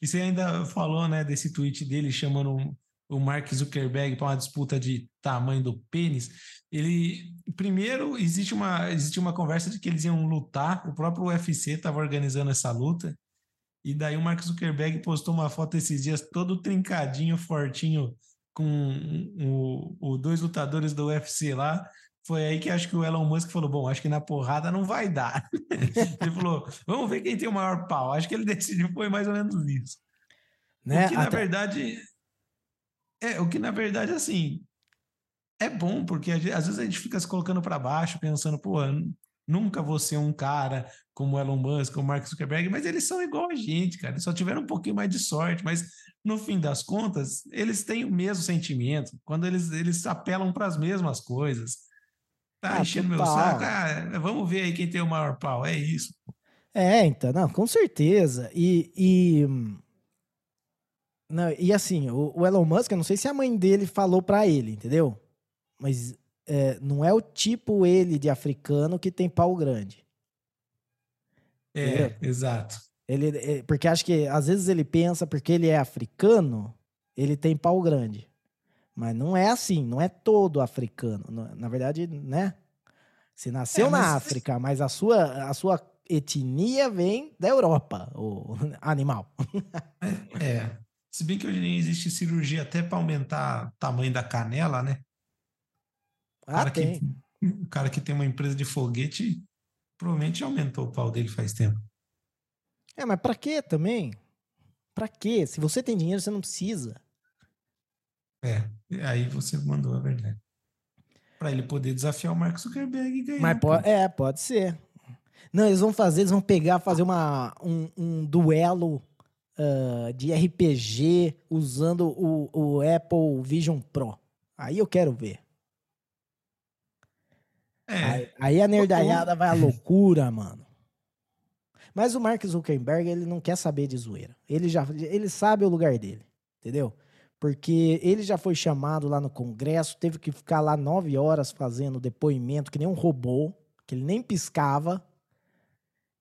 E você ainda falou né, desse tweet dele chamando o Mark Zuckerberg para uma disputa de tamanho do pênis. Ele primeiro existe uma existe uma conversa de que eles iam lutar, o próprio UFC estava organizando essa luta. E daí o Mark Zuckerberg postou uma foto esses dias todo trincadinho, fortinho com o, o dois lutadores do UFC lá, foi aí que acho que o Elon Musk falou: bom, acho que na porrada não vai dar. ele falou: vamos ver quem tem o maior pau. Acho que ele decidiu, foi mais ou menos isso. Né? O que, Até... na verdade. É, o que na verdade, assim. É bom, porque às vezes a gente fica se colocando para baixo, pensando, pô, nunca vou ser um cara como o Elon Musk, como o Mark Zuckerberg, mas eles são igual a gente, cara. Eles só tiveram um pouquinho mais de sorte, mas no fim das contas, eles têm o mesmo sentimento. Quando eles, eles apelam para as mesmas coisas. Tá ah, enchendo meu saco. Ah, vamos ver aí quem tem o maior pau. É isso. É, então, não, com certeza. E, e, não, e assim, o, o, Elon Musk, eu não sei se a mãe dele falou para ele, entendeu? Mas é, não é o tipo ele de africano que tem pau grande. É, entendeu? exato. Ele, é, porque acho que às vezes ele pensa, porque ele é africano, ele tem pau grande. Mas não é assim, não é todo africano. Na verdade, né? Você nasceu é, mas... na África, mas a sua, a sua etnia vem da Europa, o animal. é. Se bem que hoje nem existe cirurgia até para aumentar o tamanho da canela, né? O ah, cara, tem. Que, o cara que tem uma empresa de foguete provavelmente aumentou o pau dele faz tempo. É, mas para quê também? Para quê? Se você tem dinheiro, você não precisa. É, aí você mandou a verdade. Para ele poder desafiar o Mark Zuckerberg e ganhar. Mas pode, é, pode ser. Não, eles vão fazer, eles vão pegar, fazer uma, um, um duelo uh, de RPG usando o, o Apple Vision Pro. Aí eu quero ver. É. Aí, aí a nerdaiada vai à loucura, mano. Mas o Mark Zuckerberg, ele não quer saber de zoeira. Ele já ele sabe o lugar dele, entendeu? Porque ele já foi chamado lá no Congresso, teve que ficar lá nove horas fazendo depoimento, que nem um robô, que ele nem piscava.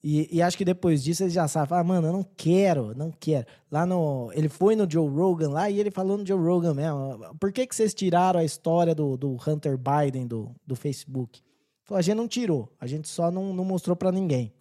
E, e acho que depois disso ele já sabe, ah, mano, eu não quero, não quero. Lá no. Ele foi no Joe Rogan lá e ele falou no Joe Rogan mesmo. Por que, que vocês tiraram a história do, do Hunter Biden do, do Facebook? Falou, a gente não tirou, a gente só não, não mostrou para ninguém.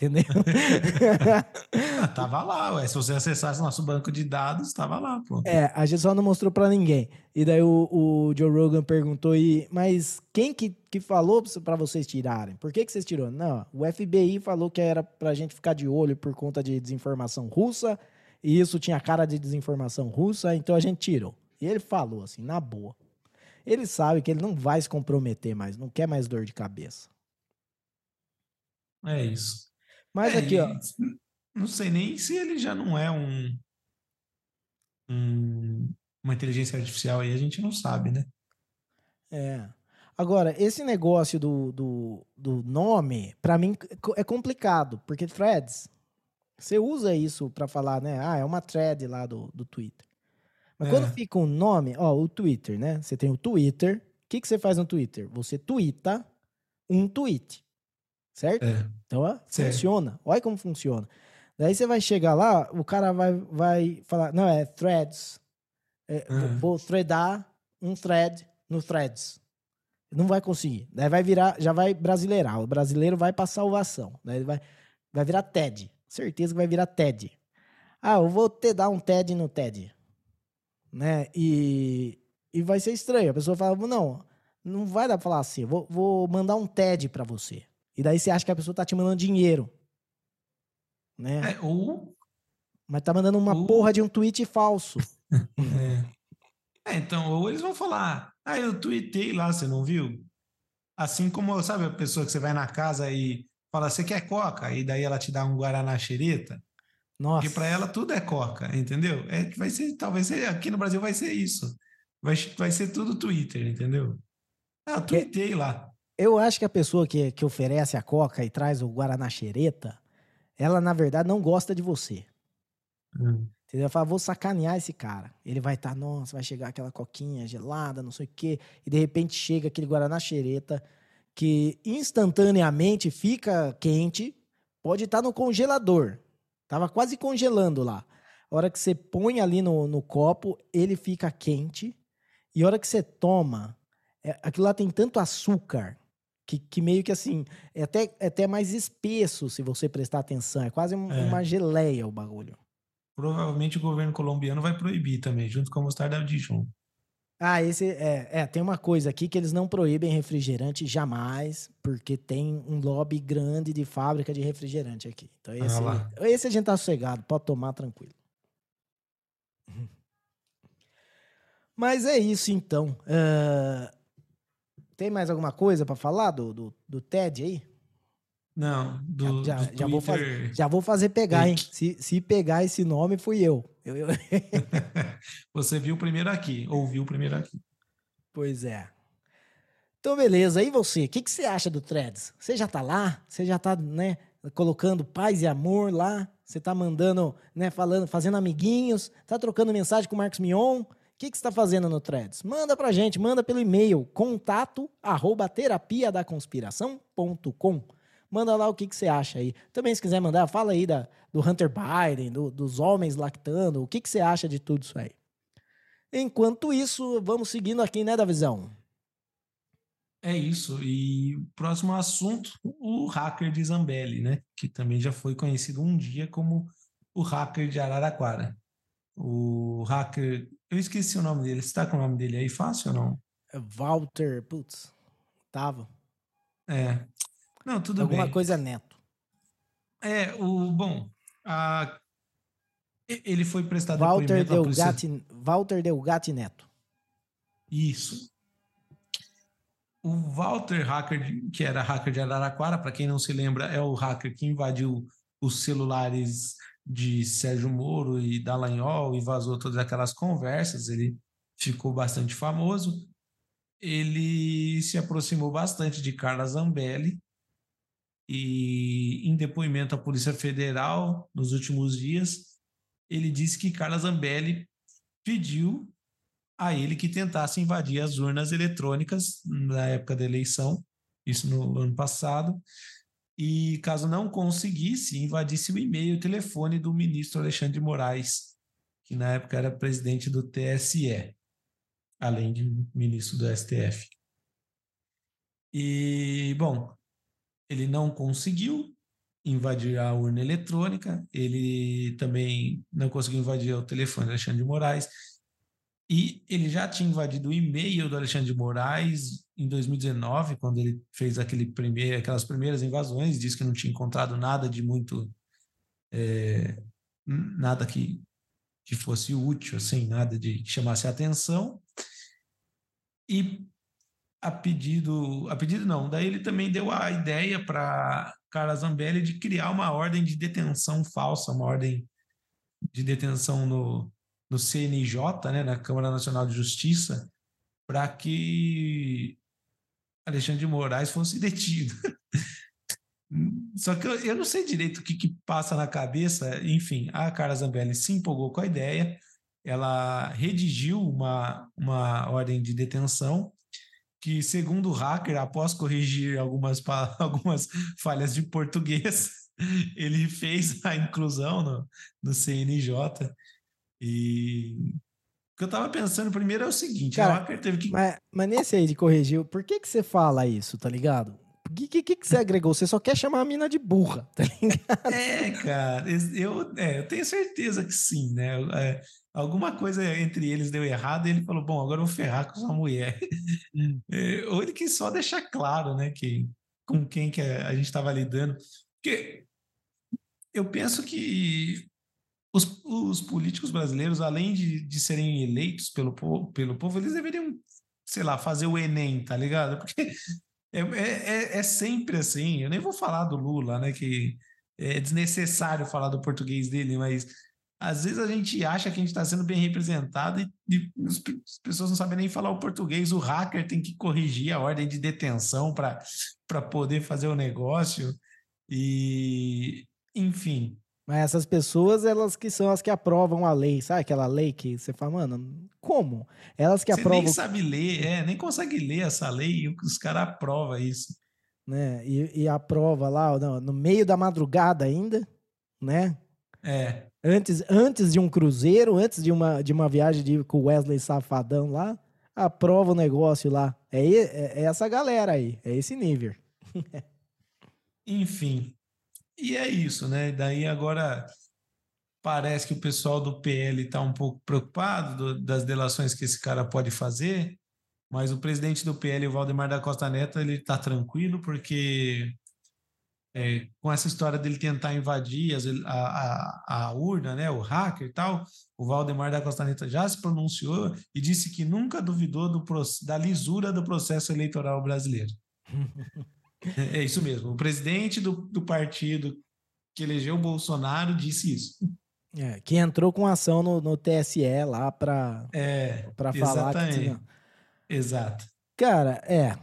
Entendeu? Ah, tava lá, ué. Se você acessasse nosso banco de dados, tava lá, pô. É, a gente só não mostrou para ninguém. E daí o, o, Joe Rogan perguntou, e, mas quem que, que falou para vocês tirarem? Por que, que vocês tirou? Não, o FBI falou que era pra gente ficar de olho por conta de desinformação russa, e isso tinha cara de desinformação russa, então a gente tirou. E ele falou assim, na boa. Ele sabe que ele não vai se comprometer mais, não quer mais dor de cabeça. É isso. Mas é, aqui, ó. Não sei nem se ele já não é um, um uma inteligência artificial aí, a gente não sabe, né? É. Agora, esse negócio do, do, do nome, para mim é complicado, porque threads, você usa isso para falar, né? Ah, é uma thread lá do, do Twitter. Mas é. quando fica um nome, ó, o Twitter, né? Você tem o Twitter. O que, que você faz no Twitter? Você twitta um tweet. Certo? É. Então, ó, funciona. Olha como funciona. Daí você vai chegar lá, o cara vai, vai falar, não, é threads. É, uhum. Vou threadar um thread no threads. Não vai conseguir. Daí vai virar, já vai brasileirar. O brasileiro vai para salvação. Daí vai, vai virar TED. Certeza que vai virar TED. Ah, eu vou te dar um TED no TED. Né? E, e vai ser estranho. A pessoa fala, não, não vai dar pra falar assim. Vou, vou mandar um TED para você. E daí você acha que a pessoa tá te mandando dinheiro. Né? É, ou... Mas tá mandando uma ou... porra de um tweet falso. é. é. então, ou eles vão falar, ah, eu tuitei lá, você não viu? Assim como, sabe, a pessoa que você vai na casa e fala, você quer coca? E daí ela te dá um guaraná xereta. Nossa. Porque para ela tudo é coca, entendeu? É que vai ser, talvez aqui no Brasil vai ser isso. Vai, vai ser tudo Twitter, entendeu? Ah, eu tuitei lá. Eu acho que a pessoa que, que oferece a coca e traz o guaraná xereta, ela na verdade não gosta de você. Hum. Entendeu? Fala, vou sacanear esse cara. Ele vai estar, tá, nossa, vai chegar aquela coquinha gelada, não sei o quê. E de repente chega aquele Guaraná xereta que instantaneamente fica quente, pode estar tá no congelador. Tava quase congelando lá. A hora que você põe ali no, no copo, ele fica quente. E a hora que você toma, é, aquilo lá tem tanto açúcar que, que, meio que assim, é até, é até mais espesso se você prestar atenção. É quase um, é. uma geleia o bagulho provavelmente o governo colombiano vai proibir também, junto com a mostarda Dijon. Ah, esse é, é, tem uma coisa aqui que eles não proíbem refrigerante jamais, porque tem um lobby grande de fábrica de refrigerante aqui. Então esse, ah esse a gente tá sossegado, pode tomar tranquilo. Mas é isso então. Uh, tem mais alguma coisa para falar do, do, do TED aí? Não, do, já, do já, vou fazer, já vou fazer pegar, hein? Se, se pegar esse nome, fui eu. eu, eu... Você viu primeiro aqui, ouviu primeiro aqui. Pois é. Então, beleza. E você? O que, que você acha do Threads? Você já tá lá? Você já tá, né, colocando paz e amor lá? Você tá mandando, né, falando, fazendo amiguinhos? Tá trocando mensagem com o Marcos Mion? O que, você está fazendo no Threads? Manda pra gente, manda pelo e-mail contato arroba terapia da conspiração.com. Manda lá o que, que você acha aí. Também, se quiser mandar, fala aí da, do Hunter Biden, do, dos homens lactando. O que, que você acha de tudo isso aí? Enquanto isso, vamos seguindo aqui, né, da visão. É isso. E o próximo assunto, o hacker de Zambelli, né? Que também já foi conhecido um dia como o hacker de Araraquara. O hacker. Eu esqueci o nome dele. Você tá com o nome dele aí fácil ou não? É Walter. Putz, tava. É. Não, tudo Alguma bem. Alguma coisa neto. É, o. Bom, a, ele foi prestado Walter Delgatti. Walter Delgatti Neto. Isso. O Walter Hacker, que era hacker de Araraquara, para quem não se lembra, é o hacker que invadiu os celulares de Sérgio Moro e Dallagnol e vazou todas aquelas conversas. Ele ficou bastante famoso. Ele se aproximou bastante de Carla Zambelli e em depoimento à Polícia Federal nos últimos dias, ele disse que Carla Zambelli pediu a ele que tentasse invadir as urnas eletrônicas na época da eleição, isso no ano passado, e caso não conseguisse, invadisse o e-mail e o telefone do ministro Alexandre de Moraes, que na época era presidente do TSE, além de ministro do STF. E, bom, ele não conseguiu invadir a urna eletrônica, ele também não conseguiu invadir o telefone do Alexandre de Moraes, e ele já tinha invadido o e-mail do Alexandre de Moraes em 2019, quando ele fez aquele primeiro, aquelas primeiras invasões, disse que não tinha encontrado nada de muito. É, nada que, que fosse útil, assim, nada de que chamasse a atenção. E a pedido, a pedido não, daí ele também deu a ideia para Carla Zambelli de criar uma ordem de detenção falsa, uma ordem de detenção no, no CNJ, né, na Câmara Nacional de Justiça, para que Alexandre de Moraes fosse detido. Só que eu, eu, não sei direito o que, que passa na cabeça. Enfim, a Carla Zambelli se empolgou com a ideia, ela redigiu uma, uma ordem de detenção que, segundo o hacker, após corrigir algumas, algumas falhas de português, ele fez a inclusão no, no CNJ. E o que eu estava pensando primeiro é o seguinte: Cara, o hacker teve que. Mas, mas nesse aí de corrigir, por que, que você fala isso, tá ligado? O que, que, que, você agregou? Você só quer chamar a mina de burra, tá ligado? É, cara, eu, é, eu tenho certeza que sim, né? É, alguma coisa entre eles deu errado e ele falou: bom, agora eu vou ferrar com sua mulher. É, ou ele quis só deixar claro, né, que com quem que a gente estava lidando. Porque eu penso que os, os políticos brasileiros, além de, de serem eleitos pelo, pelo povo, eles deveriam, sei lá, fazer o Enem, tá ligado? Porque é, é, é sempre assim. Eu nem vou falar do Lula, né? Que é desnecessário falar do português dele, mas às vezes a gente acha que a gente está sendo bem representado e, e, as pessoas não sabem nem falar o português. O hacker tem que corrigir a ordem de detenção para poder fazer o negócio. E, enfim. Mas essas pessoas, elas que são as que aprovam a lei, sabe aquela lei que você fala, mano, como? Elas que você aprovam. nem sabe ler, é, nem consegue ler essa lei e os caras aprovam isso. Né? E, e aprova lá no, no meio da madrugada ainda, né? É. Antes, antes de um cruzeiro, antes de uma, de uma viagem de, com o Wesley Safadão lá, aprova o negócio lá. É, é, é essa galera aí, é esse nível. Enfim, e é isso, né? Daí agora parece que o pessoal do PL está um pouco preocupado do, das delações que esse cara pode fazer, mas o presidente do PL, o Valdemar da Costa Neto, ele está tranquilo porque é, com essa história dele tentar invadir a, a, a, urna, né, o hacker e tal, o Valdemar da Costa Neto já se pronunciou e disse que nunca duvidou do, da lisura do processo eleitoral brasileiro. É, é isso mesmo. O presidente do, do partido que elegeu o Bolsonaro disse isso. É, que entrou com ação no, no TSE lá para é, falar que tinha... Exato. Cara, é.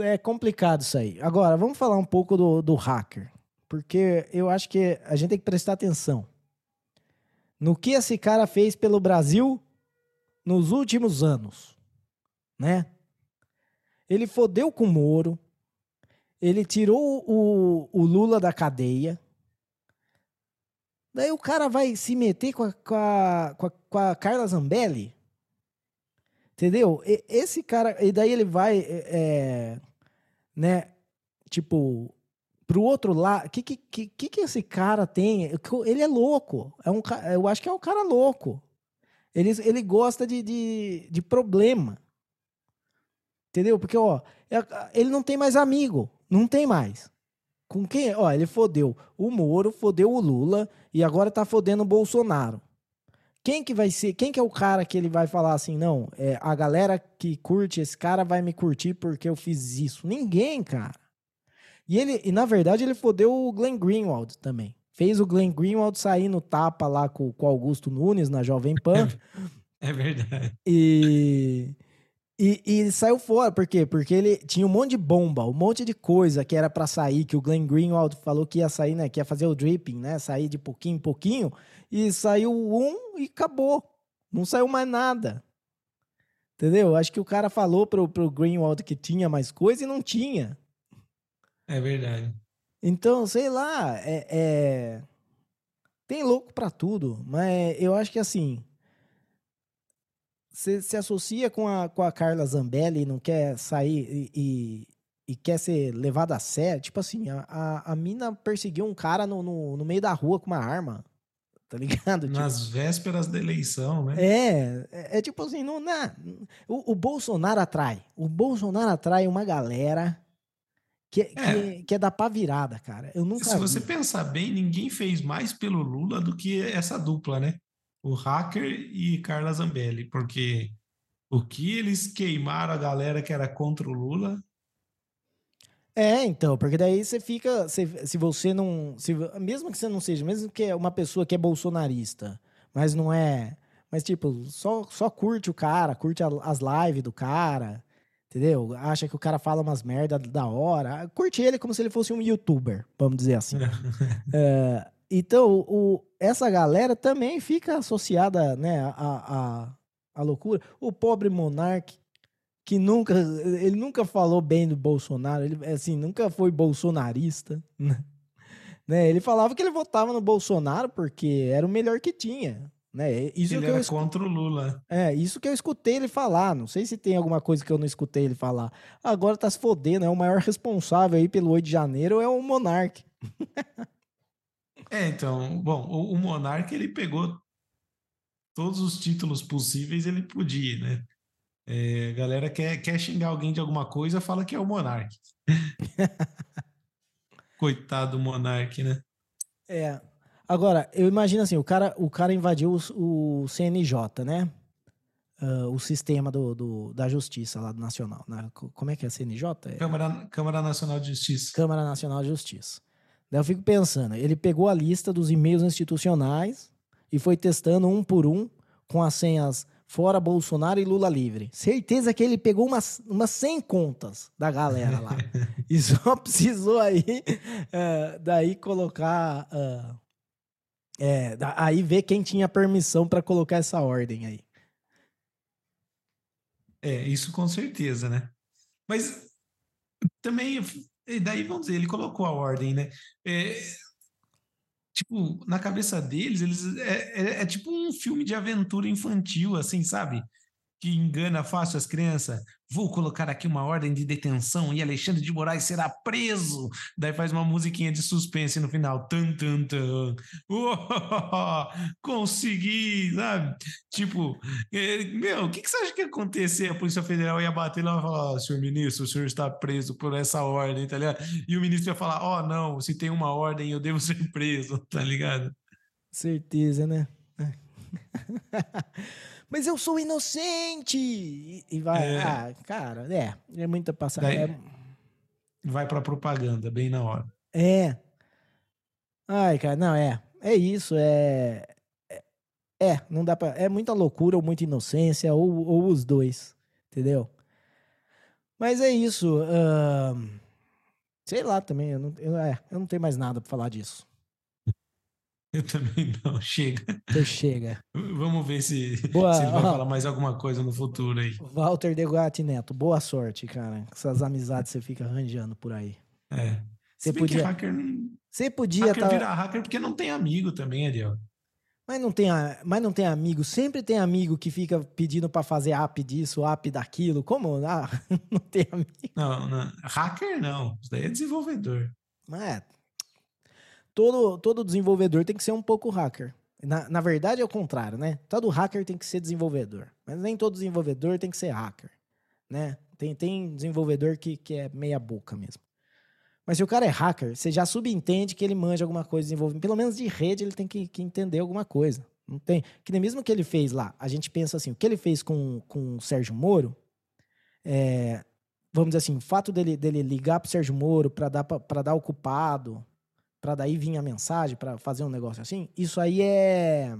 É complicado isso aí. Agora, vamos falar um pouco do, do hacker. Porque eu acho que a gente tem que prestar atenção no que esse cara fez pelo Brasil nos últimos anos, né? Ele fodeu com o Moro, ele tirou o, o Lula da cadeia. Daí o cara vai se meter com a, com a, com a, com a Carla Zambelli. Entendeu? E, esse cara. E daí ele vai. É, é né? Tipo. Pro outro lado. O que, que, que, que esse cara tem? Ele é louco. É um, eu acho que é um cara louco. Ele, ele gosta de, de, de problema. Entendeu? Porque, ó, é, ele não tem mais amigo. Não tem mais. Com quem? Ó, ele fodeu o Moro, fodeu o Lula e agora tá fodendo o Bolsonaro. Quem que vai ser? Quem que é o cara que ele vai falar assim, não, é, a galera que curte esse cara vai me curtir porque eu fiz isso? Ninguém, cara. E ele, e na verdade ele fodeu o Glenn Greenwald também. Fez o Glenn Greenwald sair no tapa lá com, o Augusto Nunes na Jovem Pan. É verdade. E e, e, saiu fora, por quê? Porque ele tinha um monte de bomba, um monte de coisa que era para sair, que o Glenn Greenwald falou que ia sair, né? Que ia fazer o dripping, né? Sair de pouquinho em pouquinho. E saiu um e acabou. Não saiu mais nada. Entendeu? Acho que o cara falou pro, pro Greenwald que tinha mais coisa e não tinha. É verdade. Então, sei lá, é, é... tem louco para tudo, mas eu acho que assim você se associa com a, com a Carla Zambelli e não quer sair e, e, e quer ser levado a sério. Tipo assim, a, a, a mina perseguiu um cara no, no, no, meio da rua com uma arma. Tá ligado? Nas tipo, vésperas da eleição, né? É, é, é tipo assim, não, não, o, o, Bolsonaro atrai. O Bolsonaro atrai uma galera que é, que, que é da pá virada, cara. Eu nunca Se vi. você pensar bem, ninguém fez mais pelo Lula do que essa dupla, né? O Hacker e Carla Zambelli, porque o que eles queimaram a galera que era contra o Lula. É, então, porque daí você fica. Se, se você não. Se, mesmo que você não seja, mesmo que é uma pessoa que é bolsonarista, mas não é. Mas, tipo, só, só curte o cara, curte a, as lives do cara, entendeu? Acha que o cara fala umas merda da hora. Curte ele como se ele fosse um youtuber, vamos dizer assim. é, então, o, essa galera também fica associada né, à, à, à loucura. O pobre monarca que nunca ele nunca falou bem do Bolsonaro, ele assim, nunca foi bolsonarista, né? Ele falava que ele votava no Bolsonaro porque era o melhor que tinha, né? Isso ele que era eu contra o Lula. É, isso que eu escutei ele falar, não sei se tem alguma coisa que eu não escutei ele falar. Agora tá se fodendo, é o maior responsável aí pelo 8 de janeiro é o Monark. é, então, bom, o, o Monark ele pegou todos os títulos possíveis, ele podia, né? É, a galera quer, quer xingar alguém de alguma coisa, fala que é o Monark. Coitado do Monark, né? É. Agora, eu imagino assim, o cara, o cara invadiu o, o CNJ, né? Uh, o sistema do, do, da justiça lá do nacional. Né? Como é que é CNJ? É... Câmara, Câmara Nacional de Justiça. Câmara Nacional de Justiça. Daí eu fico pensando, ele pegou a lista dos e-mails institucionais e foi testando um por um com as senhas fora Bolsonaro e Lula livre. Certeza que ele pegou umas, umas 100 contas da galera lá. e só precisou aí, uh, daí colocar. Uh, é, aí ver quem tinha permissão para colocar essa ordem aí. É, isso com certeza, né? Mas também, daí vamos dizer, ele colocou a ordem, né? É, tipo, na cabeça deles, eles é, é, é, tipo um filme de aventura infantil, assim, sabe? Que engana fácil as crianças. Vou colocar aqui uma ordem de detenção e Alexandre de Moraes será preso. Daí faz uma musiquinha de suspense no final. Tan, tan, tan. Oh, consegui, sabe? Tipo, é, meu, o que, que, você acha que ia acontecer? A Polícia Federal ia bater lá e falar: oh, senhor ministro, o senhor está preso por essa ordem, tá ligado? E o ministro ia falar: ó, oh, não, se tem uma ordem, eu devo ser preso, tá ligado? Certeza, né? mas eu sou inocente! E, vai, é. ah, cara, é, é muita passagem. É... Vai pra propaganda, bem na hora. É. Ai, cara, não, é. É isso, é. É, é não dá pra. É muita loucura ou muita inocência, ou, ou os dois, entendeu? Mas é isso. Uh, sei lá também, eu não, eu, é, eu não tenho mais nada pra falar disso. Eu também não, chega. Então chega. Vamos ver se, boa, se ele vai ó, falar mais alguma coisa no futuro aí. Walter Degatti Neto, boa sorte, cara. Com essas amizades você fica arranjando por aí. É. Você podia. hacker, você podia. Hacker tá... virar hacker porque não tem amigo também, Ariel. Mas não, tem, mas não tem amigo. Sempre tem amigo que fica pedindo para fazer app disso, app daquilo. Como? Ah, não tem amigo. Não, não, hacker não. Isso daí é desenvolvedor. É, todo, todo desenvolvedor tem que ser um pouco hacker. Na, na verdade é o contrário, né? Todo hacker tem que ser desenvolvedor. Mas nem todo desenvolvedor tem que ser hacker, né? Tem, tem desenvolvedor que, que é meia boca mesmo. Mas se o cara é hacker, você já subentende que ele manja alguma coisa de desenvolvimento. Pelo menos de rede ele tem que, que entender alguma coisa. Não tem. Que nem mesmo que ele fez lá, a gente pensa assim, o que ele fez com, com o Sérgio Moro, é, vamos dizer assim, o fato dele, dele ligar pro Sérgio Moro para dar, dar o culpado, para daí vir a mensagem para fazer um negócio assim, isso aí é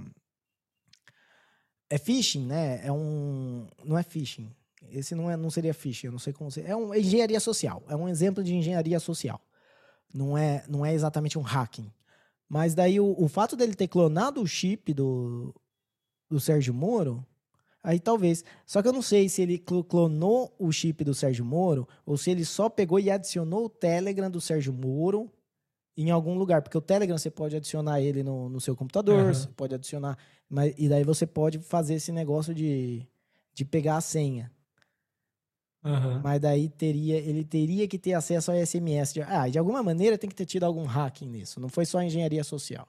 é phishing, né? É um não é phishing. Esse não é não seria phishing, eu não sei como. É uma engenharia social, é um exemplo de engenharia social. Não é não é exatamente um hacking. Mas daí o, o fato dele ter clonado o chip do do Sérgio Moro, aí talvez. Só que eu não sei se ele clonou o chip do Sérgio Moro ou se ele só pegou e adicionou o Telegram do Sérgio Moro em algum lugar, porque o Telegram você pode adicionar ele no, no seu computador, uhum. você pode adicionar, mas, e daí você pode fazer esse negócio de, de pegar a senha. Uhum. Mas daí teria, ele teria que ter acesso ao SMS. De, ah, de alguma maneira tem que ter tido algum hacking nisso. Não foi só engenharia social.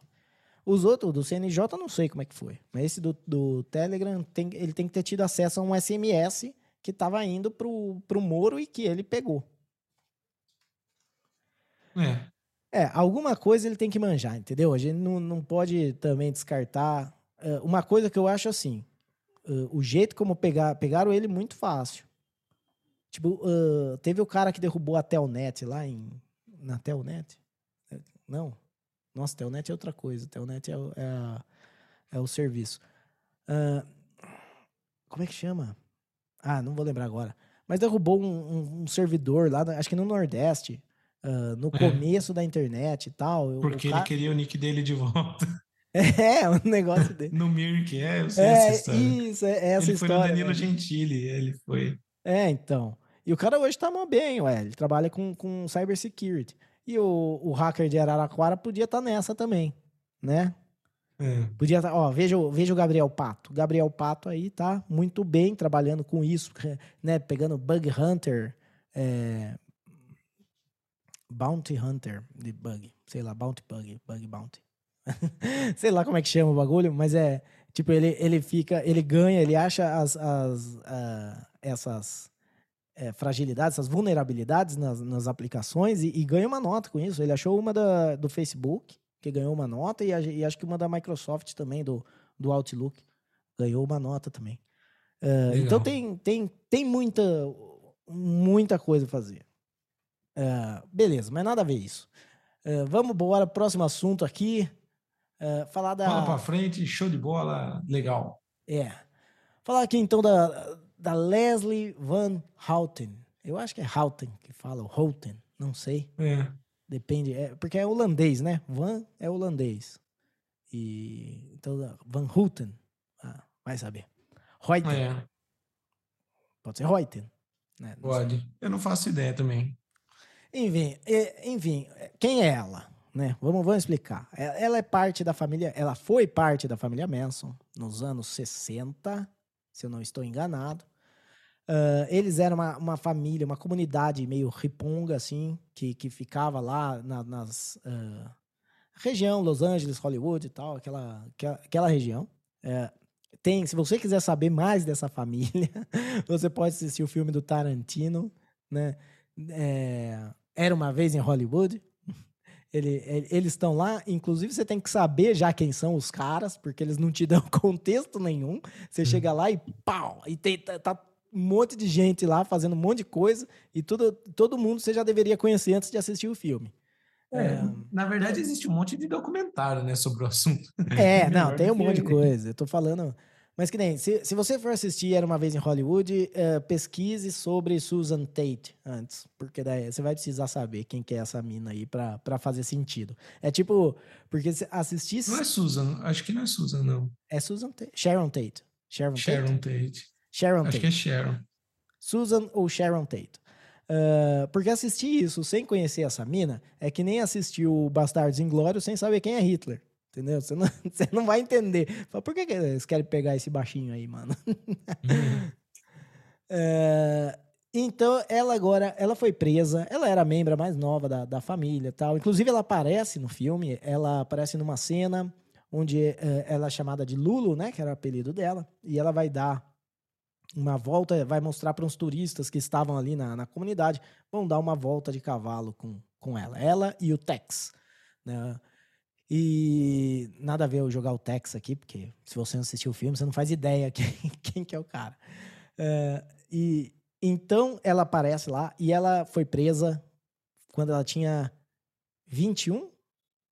Os outros, do CNJ, eu não sei como é que foi. Mas esse do, do Telegram, tem, ele tem que ter tido acesso a um SMS que estava indo pro, pro Moro e que ele pegou. É. É, alguma coisa ele tem que manjar, entendeu? A gente não, não pode também descartar. Uh, uma coisa que eu acho assim: uh, o jeito como pegar, pegaram ele muito fácil. Tipo, uh, teve o cara que derrubou a Telnet lá em. Na Telnet? Não. Nossa, Telnet é outra coisa. Telnet é, o- é, é o serviço. Como é que chama? Ah, não vou lembrar agora. Mas derrubou um, um- um servidor lá, acho que no Nordeste, ah, no É. começo da internet e tal. Porque ele cara- queria o nick dele de volta É, um negócio dele. no Mirk, é, eu sei essa É, história. isso, é essa ele foi no história. Danilo mesmo. Gentili, ele foi. É, então. E o cara hoje tá mó bem, ué. Ele trabalha com, com cybersecurity. E o, o hacker de Araraquara podia estar nessa também, né? É. Podia estar, ó, veja, veja o Gabriel Pato. Gabriel Pato aí tá muito bem trabalhando com isso, né? Pegando Bug Hunter, é, Bounty Hunter de Bug, sei lá, Bounty Bug, Bug Bounty. sei lá como é que chama o bagulho, mas é tipo, ele, ele fica, ele ganha, ele acha as, as, ah, essas é, fragilidades, essas vulnerabilidades nas, nas aplicações e, e ganha uma nota com isso. Ele achou uma da, do Facebook, que ganhou uma nota, e, a- e acho que uma da Microsoft também, do, do Outlook, ganhou uma nota também. Ah, então tem, tem, tem muita, muita coisa a fazer. Ah, beleza, mas nada a ver isso. Ah, vamos embora, próximo assunto aqui. Ah, falar da. Bola pra frente, show de bola, legal. É. Falar aqui então da, da Leslie Van Houten. Eu acho que é Houten que fala, ou Houten, não sei. É. Depende, é, porque é holandês, né? Van é holandês. E então Van Houten, ah, vai saber. Houten, É, pode ser Houten. Né? Não sei. pode. Eu não faço ideia também. Enfim, é, enfim, quem é ela? Né? Vamos, vamos explicar. É- Ela é parte da família, ela foi parte da família Manson nos anos 60, se eu não estou enganado. Ah, eles eram uma, uma família, uma comunidade meio riponga, assim, que, que ficava lá na, nas. ah, região, Los Angeles, Hollywood e tal, aquela, aquela, aquela região. É, tem, se você quiser saber mais dessa família, você pode assistir o filme do Tarantino, né? Era uma vez em Hollywood. Ele- ele- eles estão lá, inclusive você tem que saber já quem são os caras, porque eles não te dão contexto nenhum. Você chega lá e pau! E tem, tá, tá um monte de gente lá fazendo um monte de coisa, e tudo, todo mundo você já deveria conhecer antes de assistir o filme. É, na verdade, existe um monte de documentário né, sobre o assunto. É, não, tem um monte de coisa. Eu tô falando. Mas que nem, se, se você for assistir Era uma vez em Hollywood, eh, pesquise sobre Susan Tate antes. Porque daí você vai precisar saber quem que é essa mina aí pra, pra fazer sentido. É tipo, porque se assistir. Não é Susan, acho que não é Susan, não. É Susan Tate. Sharon Tate. Sharon, Tate. Sharon Tate. Sharon Acho Tate. que é Sharon. Susan ou Sharon Tate. Ah, porque assistir isso sem conhecer essa mina é que nem assistir o Bastardos Inglórios sem saber quem é Hitler. Entendeu? Você não, você não vai entender. Fala, por que, que eles querem pegar esse baixinho aí, mano? É, então, ela agora, ela foi presa, ela era a membra mais nova da, da família tal. Inclusive, ela aparece no filme, ela aparece numa cena onde eh, ela é chamada de Lulu, né? Que era o apelido dela. E ela vai dar uma volta, vai mostrar para uns turistas que estavam ali na, na comunidade, vão dar uma volta de cavalo com, com ela. Ela e o Tex, né? E nada a ver eu jogar o Tex aqui, porque se você não assistiu o filme, você não faz ideia quem, quem que é o cara. É, e então ela aparece lá e ela foi presa quando ela tinha 21,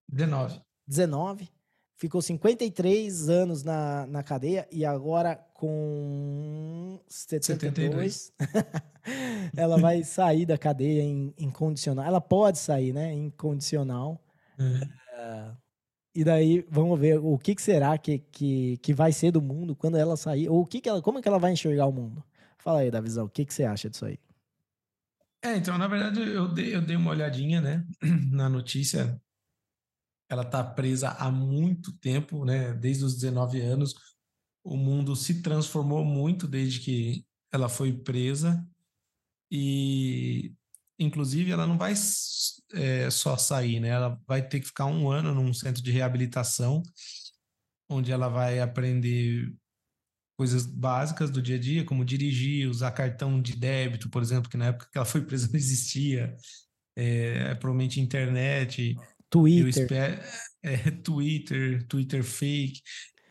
19. 19, ficou 53 anos na, na cadeia e agora com 72, ela vai sair da cadeia em, em condicional. Ela pode sair, né? Em condicional. É. E daí vamos ver o que, que será que, que, que vai ser do mundo quando ela sair, ou o que, que ela, como que ela vai enxergar o mundo. Fala aí, Davizão, o que, que você acha disso aí? É, então, na verdade, eu dei, eu dei uma olhadinha, né, na notícia. Ela tá presa há muito tempo, né, desde os 19 anos. O mundo se transformou muito desde que ela foi presa. E, inclusive, ela não vai é, só sair, né? Ela vai ter que ficar um ano num centro de reabilitação, onde ela vai aprender coisas básicas do dia a dia, como dirigir, usar cartão de débito, por exemplo, que na época que ela foi presa não existia, é, provavelmente internet, Twitter. espero, é, Twitter, Twitter fake.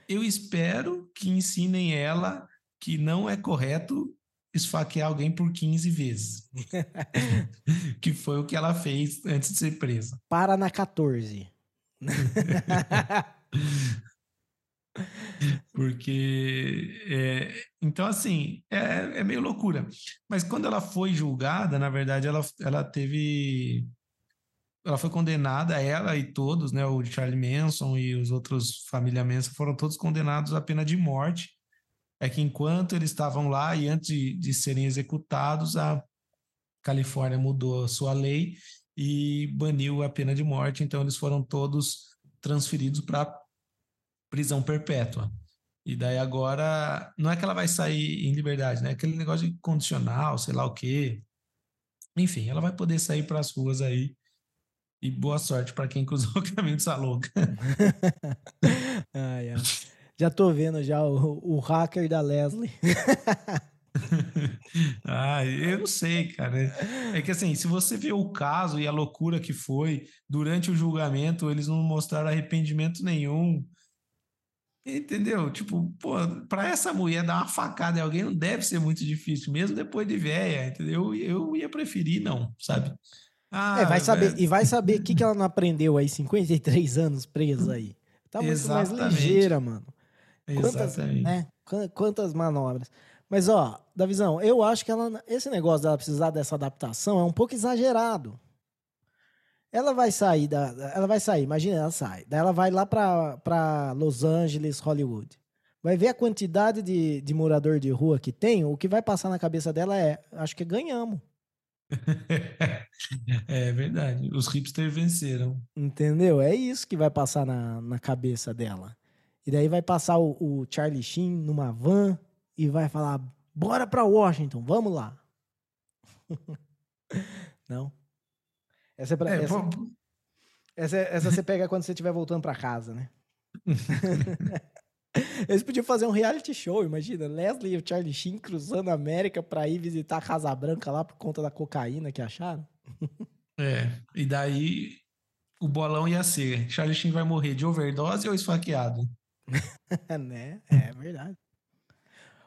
Eu espero que ensinem ela que não é correto esfaquear alguém por 15 vezes. que foi o que ela fez antes de ser presa. Para na 14. Porque. É, então, assim, é, é meio loucura. Mas quando ela foi julgada, na verdade, ela, ela teve. Ela foi condenada, ela e todos, né? O Charlie Manson e os outros família Manson foram todos condenados à pena de morte. É que enquanto eles estavam lá e antes de, de serem executados, a Califórnia mudou a sua lei e baniu a pena de morte. Então, eles foram todos transferidos para prisão perpétua. E daí agora, não é que ela vai sair em liberdade, né? Aquele negócio de condicional, sei lá o quê. Enfim, ela vai poder sair para as ruas aí. E boa sorte para quem cruzou o caminho dessa louca. ai, ai. Já tô vendo já o, o hacker da Leslie. ah, eu não sei, cara. É que assim, se você vê o caso e a loucura que foi durante o julgamento, eles não mostraram arrependimento nenhum. Entendeu? Tipo, pô, pra essa mulher dar uma facada em alguém não deve ser muito difícil, mesmo depois de velha, entendeu? Eu ia preferir não, sabe? Ah, é, vai saber, e vai saber o que, que ela não aprendeu aí, 53 anos presa aí. Tá muito Exatamente. mais ligeira, mano. Quantas, Exatamente. Né? Quantas manobras. Mas, ó, Davizão, eu acho que ela, esse negócio dela precisar dessa adaptação é um pouco exagerado. Ela vai sair da. Ela vai sair, imagina, ela sai. Daí ela vai lá para Los Angeles, Hollywood. Vai ver a quantidade de, de morador de rua que tem. O que vai passar na cabeça dela é: acho que ganhamos. é verdade. Os hipsters venceram. Entendeu? É isso que vai passar na, na cabeça dela. E daí vai passar o, o Charlie Sheen numa van e vai falar: bora para Washington, vamos lá. Não? Essa, é pra, é, essa, pô... essa, essa você pega quando você estiver voltando para casa, né? Eles podiam fazer um reality show, imagina. Leslie e o Charlie Sheen cruzando a América para ir visitar a Casa Branca lá por conta da cocaína que acharam. É, e daí o bolão ia ser: Charlie Sheen vai morrer de overdose ou esfaqueado? né? É verdade.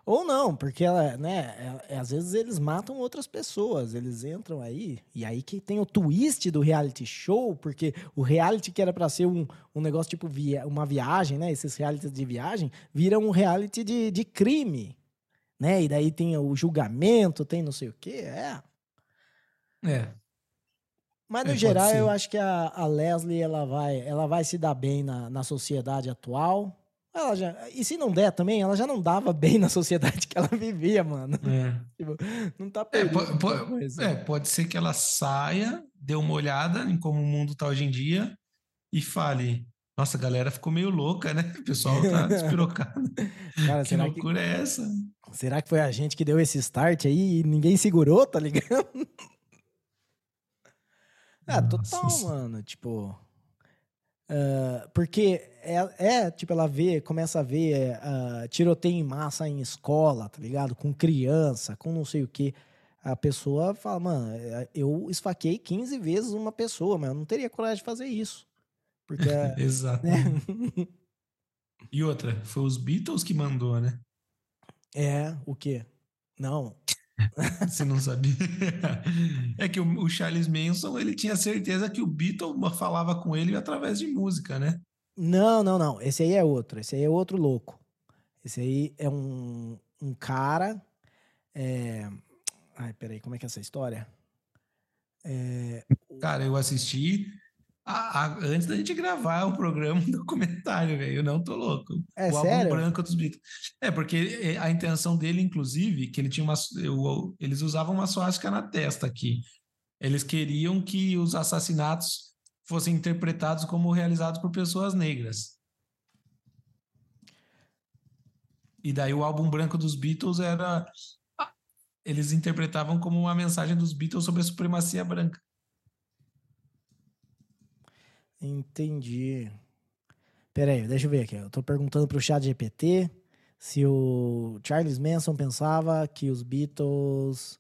Ou não, porque ela, né, é, é, às vezes eles matam outras pessoas, eles entram aí, e aí que tem o twist do reality show, porque o reality que era para ser um, um negócio tipo via, uma viagem, né, esses realities de viagem, viram um reality de, de crime, né, e daí tem o julgamento, tem não sei o quê, é. É. Mas no é, geral, eu acho que a, a Leslie, ela vai, ela vai se dar bem na, na sociedade atual, ela já, e se não der também, ela já não dava bem na sociedade que ela vivia, mano. É. Tipo, não tá. É, pode, é, pode ser que ela saia, dê uma olhada em como o mundo tá hoje em dia e fale: Nossa, a galera ficou meio louca, né? O pessoal tá despirocado. Cara, que loucura que, é essa? Será que foi a gente que deu esse start aí e ninguém segurou, tá ligado? Ah, total, Nossa. mano. Tipo, Uh, porque é, é, tipo, ela vê, começa a ver uh, tiroteio em massa em escola, tá ligado? Com criança, com não sei o que. A pessoa fala, mano, é, eu esfaquei 15 vezes uma pessoa, mas eu não teria coragem de fazer isso. Porque. Exato. Né? e outra, foi os Beatles que mandou, né? É, o quê? Não. Você não sabia? É que o, Charles Manson, ele tinha certeza que o Beatle falava com ele através de música, né? Não, não, não. Esse aí é outro. Esse aí é outro louco. Esse aí é um, um cara. É... Ai, peraí, como é que é essa história? É... Cara, eu assisti a, a, antes da gente gravar o programa um documentário, velho. Eu não tô louco. É o sério? álbum branco dos Beatles. É, porque é, a intenção dele, inclusive, que ele tinha uma. Eu, eles usavam uma suástica na testa aqui. Eles queriam que os assassinatos fossem interpretados como realizados por pessoas negras. E daí o álbum branco dos Beatles era. Eles interpretavam como uma mensagem dos Beatles sobre a supremacia branca. Entendi. Pera aí, deixa eu ver aqui. Eu tô perguntando pro chat GPT se o Charles Manson pensava que os Beatles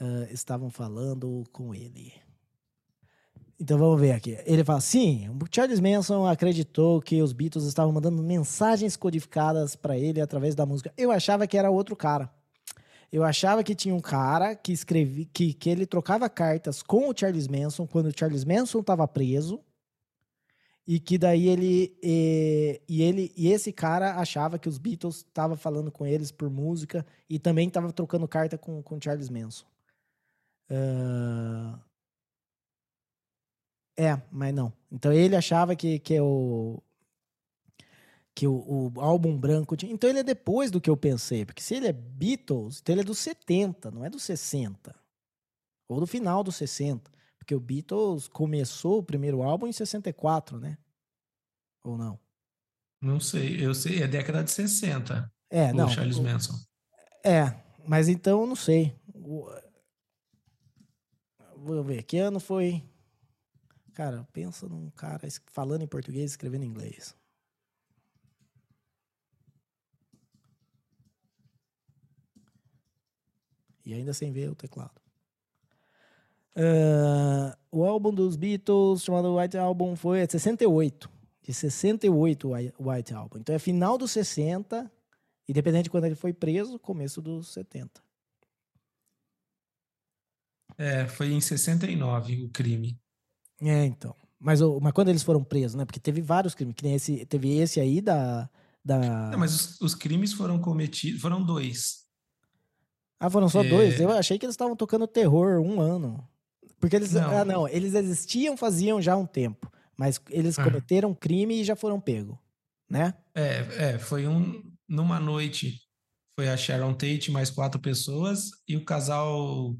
uh, estavam falando com ele. Então vamos ver aqui. Ele fala: sim, o Charles Manson acreditou que os Beatles estavam mandando mensagens codificadas para ele através da música. Eu achava que era outro cara. Eu achava que tinha um cara que escrevia que, que ele trocava cartas com o Charles Manson quando o Charles Manson estava preso e que daí ele e, e, ele e esse cara achava que os Beatles estavam falando com eles por música e também estava trocando carta com com Charles Manson. Uh... É, mas não. Então ele achava que, que o que o, o, álbum branco tinha. Então ele é depois do que eu pensei, porque se ele é Beatles, então ele é dos 70, não é dos 60. Ou do final dos 60. Porque o Beatles começou o primeiro álbum em 64, né? Ou não? Não sei, eu sei, é década de 60. É, não. Charles o, Manson. É, mas então não sei. Vou ver, que ano foi? Cara, pensa num cara falando em português e escrevendo em inglês. E ainda sem ver o teclado. Uh, o álbum dos Beatles, chamado White Album, foi de 68. De 68 o White Album. Então é final dos 60, independente de quando ele foi preso, começo dos 70. É, foi em 69 o crime. É, então. Mas, mas quando eles foram presos, né? Porque teve vários crimes. Que nem esse, teve esse aí da. da... Não, mas os, os crimes foram cometidos. Foram dois. Ah, foram só é... dois? Eu achei que eles estavam tocando terror um ano. Porque eles. Não. Ah, não. Eles existiam faziam já um tempo. Mas eles ah. cometeram crime e já foram pegos. Né? É, é, foi um. Numa noite. Foi a Sharon Tate mais quatro pessoas e o casal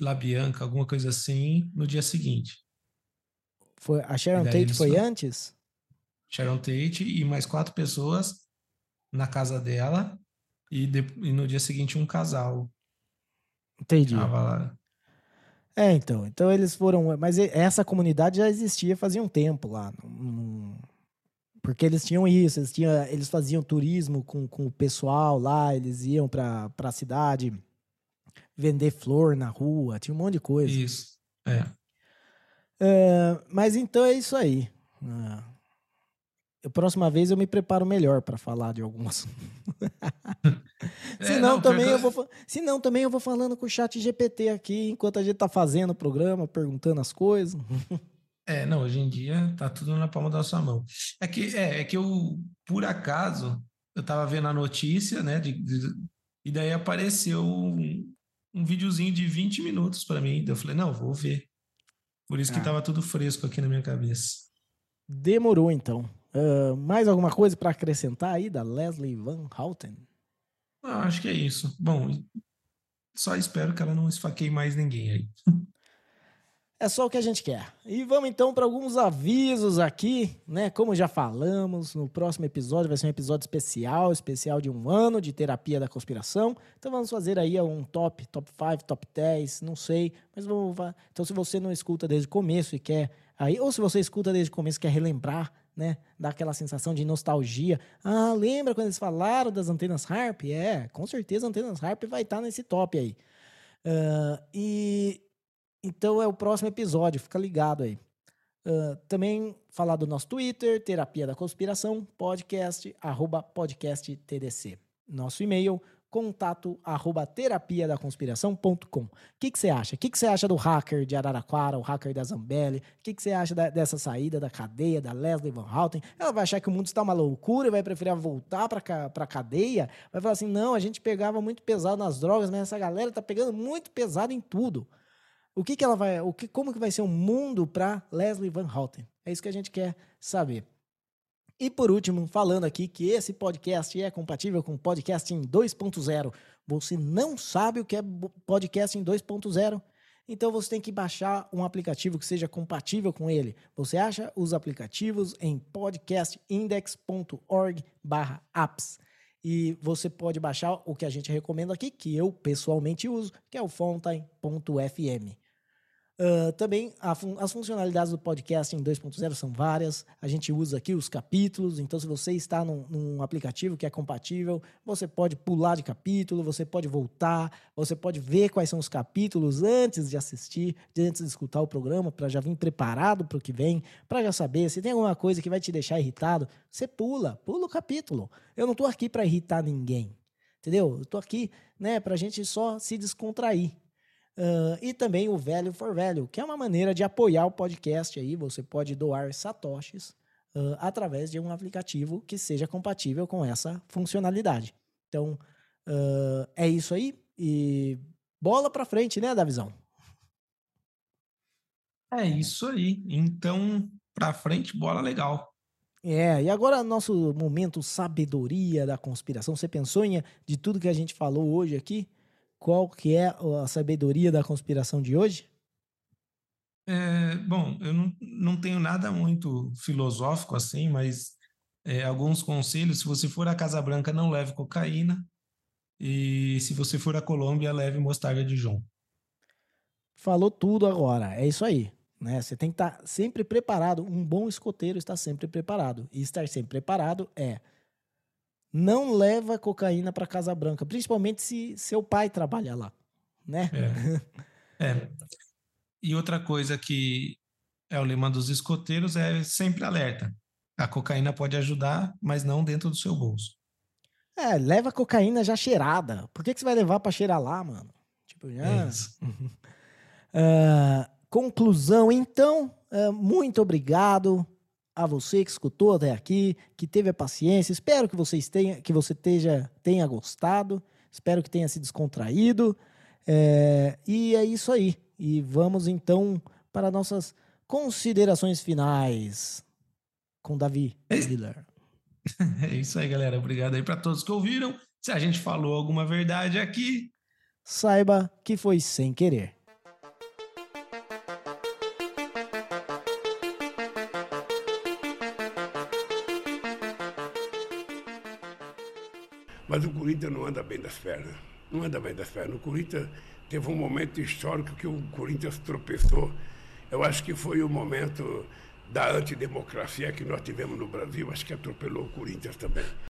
La Bianca, alguma coisa assim, no dia seguinte. Foi, a Sharon Tate foi só... antes? Sharon Tate e mais quatro pessoas na casa dela e, de, e no dia seguinte um casal. Entendi. É, então. Então eles foram. Mas essa comunidade já existia fazia um tempo lá. Porque eles tinham isso, eles, tinham, eles faziam turismo com, com o pessoal lá, eles iam para a cidade vender flor na rua, tinha um monte de coisa. Isso, é. é mas então é isso aí. A próxima vez eu me preparo melhor para falar de algumas. é, senão, não, também eu vou, senão também eu vou falando com o chat GPT aqui enquanto a gente tá fazendo o programa, perguntando as coisas. É, não, hoje em dia tá tudo na palma da sua mão. É que, é, é que eu, por acaso, eu tava vendo a notícia, né, de, de, e daí apareceu um, um videozinho de 20 minutos para mim. Daí eu falei, não, vou ver. Por isso ah. que tava tudo fresco aqui na minha cabeça. Demorou, então. Uh, mais alguma coisa para acrescentar aí da Leslie Van Houten? Ah, acho que é isso. Bom, só espero que ela não esfaqueie mais ninguém aí. É só o que a gente quer. E vamos então para alguns avisos aqui, né? Como já falamos, no próximo episódio vai ser um episódio especial, especial de um ano de terapia da conspiração. Então vamos fazer aí um top, top 5, top 10, não sei. Mas vamos. Então, se você não escuta desde o começo e quer. Aí, ou se você escuta desde o começo e quer relembrar, né? Dá aquela sensação de nostalgia. Ah, lembra quando eles falaram das antenas Harp? É, com certeza antenas Harp vai estar nesse top aí. Uh, e então é o próximo episódio, fica ligado aí. Uh, também falar do nosso Twitter, Terapia da Conspiração, podcast, arroba podcast TDC. Nosso e-mail, contato arroba terapia da conspiração.com. O que você acha? O que você acha do hacker de Araraquara, o hacker da Zambelli? O que você acha da, dessa saída da cadeia da Leslie Van Houten? Ela vai achar que o mundo está uma loucura e vai preferir voltar para a cadeia? Vai falar assim: não, a gente pegava muito pesado nas drogas, mas essa galera tá pegando muito pesado em tudo. O que, que ela vai, o que, como que vai ser o mundo para Leslie Van Houten? É isso que a gente quer saber. E por último, falando aqui que esse podcast é compatível com podcast em 2.0. Você não sabe o que é podcast em 2.0? Então você tem que baixar um aplicativo que seja compatível com ele. Você acha os aplicativos em podcastindex.org/apps. E você pode baixar o que a gente recomenda aqui, que eu pessoalmente uso, que é o fountain.fm. Uh, também fun as funcionalidades do podcast em 2.0 são várias. A gente usa aqui os capítulos, então se você está num, num, aplicativo que é compatível, você pode pular de capítulo, você pode voltar, você pode ver quais são os capítulos antes de assistir, antes de escutar o programa, para já vir preparado para o que vem, para já saber se tem alguma coisa que vai te deixar irritado, você pula, pula o capítulo. Eu não estou aqui para irritar ninguém. entendeu? Eu tô aqui, né, pra gente só se descontrair. Uh, e também o Velho for Velho, que é uma maneira de apoiar o podcast aí. Você pode doar satoshis uh, através de um aplicativo que seja compatível com essa funcionalidade. Então, uh, é isso aí. E bola pra frente, né, Davizão? É isso aí. Então, pra frente, bola legal. É, e agora nosso momento sabedoria da conspiração. Você pensou em de tudo que a gente falou hoje aqui? Qual que é a sabedoria da conspiração de hoje? É, bom, eu não, não tenho nada muito filosófico assim, mas é, alguns conselhos. Se você for à Casa Branca, não leve cocaína. E se você for à Colômbia, leve mostarda de João. Falou tudo agora. É isso aí. Né? Você tem que estar sempre preparado. Um bom escoteiro está sempre preparado. E estar sempre preparado é não leva cocaína para Casa Branca, principalmente se seu pai trabalha lá, né? É. é. E outra coisa que é o lema dos escoteiros é sempre alerta. A cocaína pode ajudar, mas não dentro do seu bolso. É, leva cocaína já cheirada. Por que, que você vai levar para cheirar lá, mano? Tipo, já. É uh, conclusão, então, uh, muito obrigado a você que escutou até aqui, que teve a paciência. Espero que vocês tenham, que você tenha, tenha gostado. Espero que tenha se descontraído. É, e é isso aí. E vamos então para nossas considerações finais com Davi é, é isso aí, galera. Obrigado aí para todos que ouviram. Se a gente falou alguma verdade aqui, saiba que foi sem querer. Mas o Corinthians não anda bem das pernas. Não anda bem das pernas. O Corinthians teve um momento histórico que o Corinthians tropeçou. Eu acho que foi o momento da antidemocracia que nós tivemos no Brasil, acho que atropelou o Corinthians também.